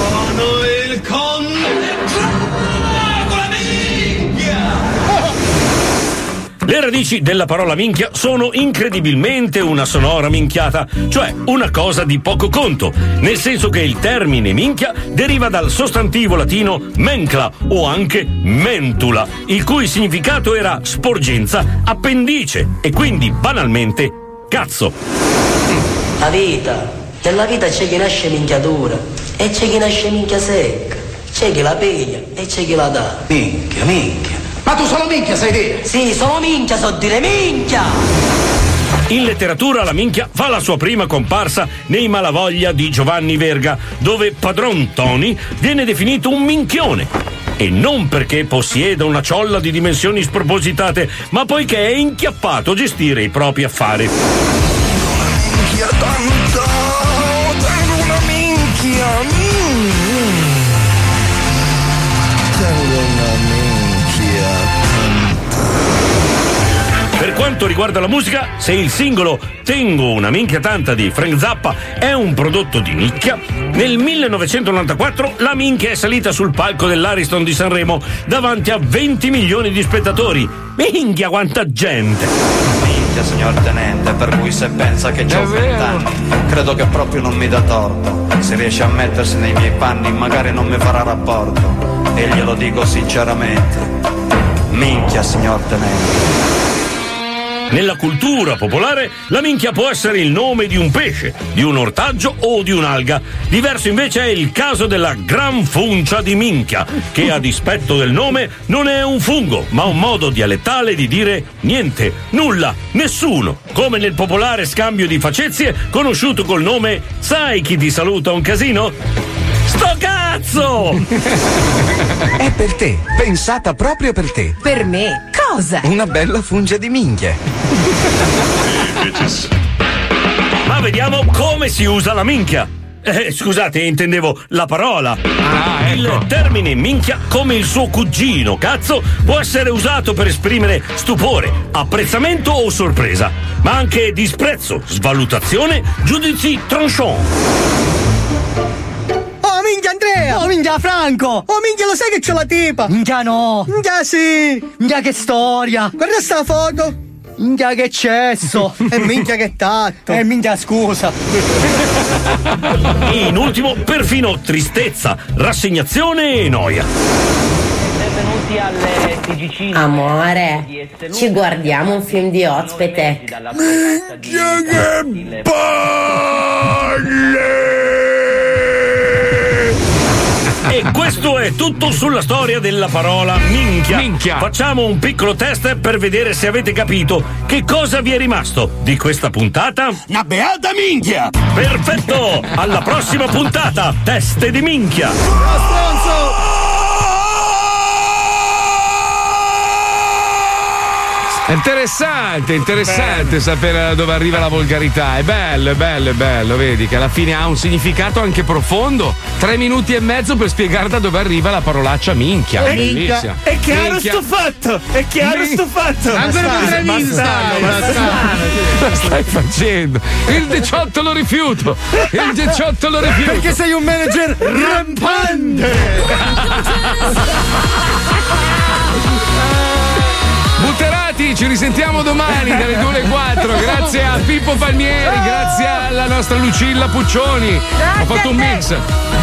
Le radici della parola minchia sono incredibilmente una sonora minchiata, cioè una cosa di poco conto, nel senso che il termine minchia deriva dal sostantivo latino mencla o anche mentula, il cui significato era sporgenza, appendice e quindi banalmente cazzo. La vita, nella vita c'è chi nasce minchiatura e c'è chi nasce minchia secca, c'è chi la piglia e c'è chi la dà. Minchia, minchia. Ma tu solo minchia sai dire? Sì, solo minchia so dire minchia! In letteratura la minchia fa la sua prima comparsa nei Malavoglia di Giovanni Verga, dove padron Tony viene definito un minchione. E non perché possieda una ciolla di dimensioni spropositate, ma poiché è inchiappato a gestire i propri affari. Minchia quanto riguarda la musica, se il singolo Tengo una minchia tanta di Frank Zappa è un prodotto di nicchia, nel 1994 la minchia è salita sul palco dell'Ariston di Sanremo davanti a 20 milioni di spettatori. Minchia quanta gente! Minchia, signor tenente, per cui se pensa che ho vent'anni, credo che proprio non mi dà torto. Se riesce a mettersi nei miei panni, magari non mi farà rapporto. E glielo dico sinceramente. Minchia, signor tenente. Nella cultura popolare la minchia può essere il nome di un pesce, di un ortaggio o di un'alga. Diverso invece è il caso della gran funcia di minchia, che a dispetto del nome non è un fungo, ma un modo dialettale di dire niente, nulla, nessuno. Come nel popolare scambio di facezie conosciuto col nome Sai chi ti saluta un casino? Sto cazzo! È per te, pensata proprio per te. Per me? Cosa? Una bella fungia di minchia. Ma vediamo come si usa la minchia. Eh, scusate, intendevo la parola. Il termine minchia, come il suo cugino, cazzo, può essere usato per esprimere stupore, apprezzamento o sorpresa, ma anche disprezzo, svalutazione, giudizi tranchant. Oh minchia Andrea! Oh minchia Franco! Oh minchia lo sai che c'ho la tipa! Minchia no! Minchia sì! Minchia che storia! Guarda sta foto! Minchia che cesso! e minchia che tatto! E minchia scusa! In ultimo, perfino tristezza, rassegnazione e noia. Benvenuti alle TGC. Amore, ci guardiamo un film di ospite. E questo è tutto sulla storia della parola minchia. Minchia. Facciamo un piccolo test per vedere se avete capito che cosa vi è rimasto di questa puntata. Una beata minchia! Perfetto! Alla prossima puntata, teste di minchia! Interessante, interessante sapere da dove arriva la volgarità. È bello, è bello, è bello. Vedi che alla fine ha un significato anche profondo. Tre minuti e mezzo per spiegare da dove arriva la parolaccia minchia. Eh, Bellissima. È chiaro Minchia. sto fatto! È chiaro Min- sto fatto! Ancora bastardo. Cosa stai facendo? Il 18 lo rifiuto. Il 18 lo rifiuto. Perché sei un manager Butterati, ci risentiamo domani dalle 2 alle 4. Grazie a Pippo Palmieri, grazie alla nostra Lucilla Puccioni. Ho fatto un mix.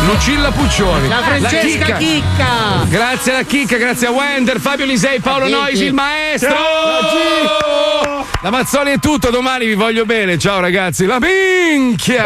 Lucilla Puccioni. La Francesca Chicca. Grazie alla Chicca, grazie a Wender, Fabio Lisei, Paolo. Noisi, il maestro. La Mazzoni è tutto, domani vi voglio bene. Ciao ragazzi, la minchia!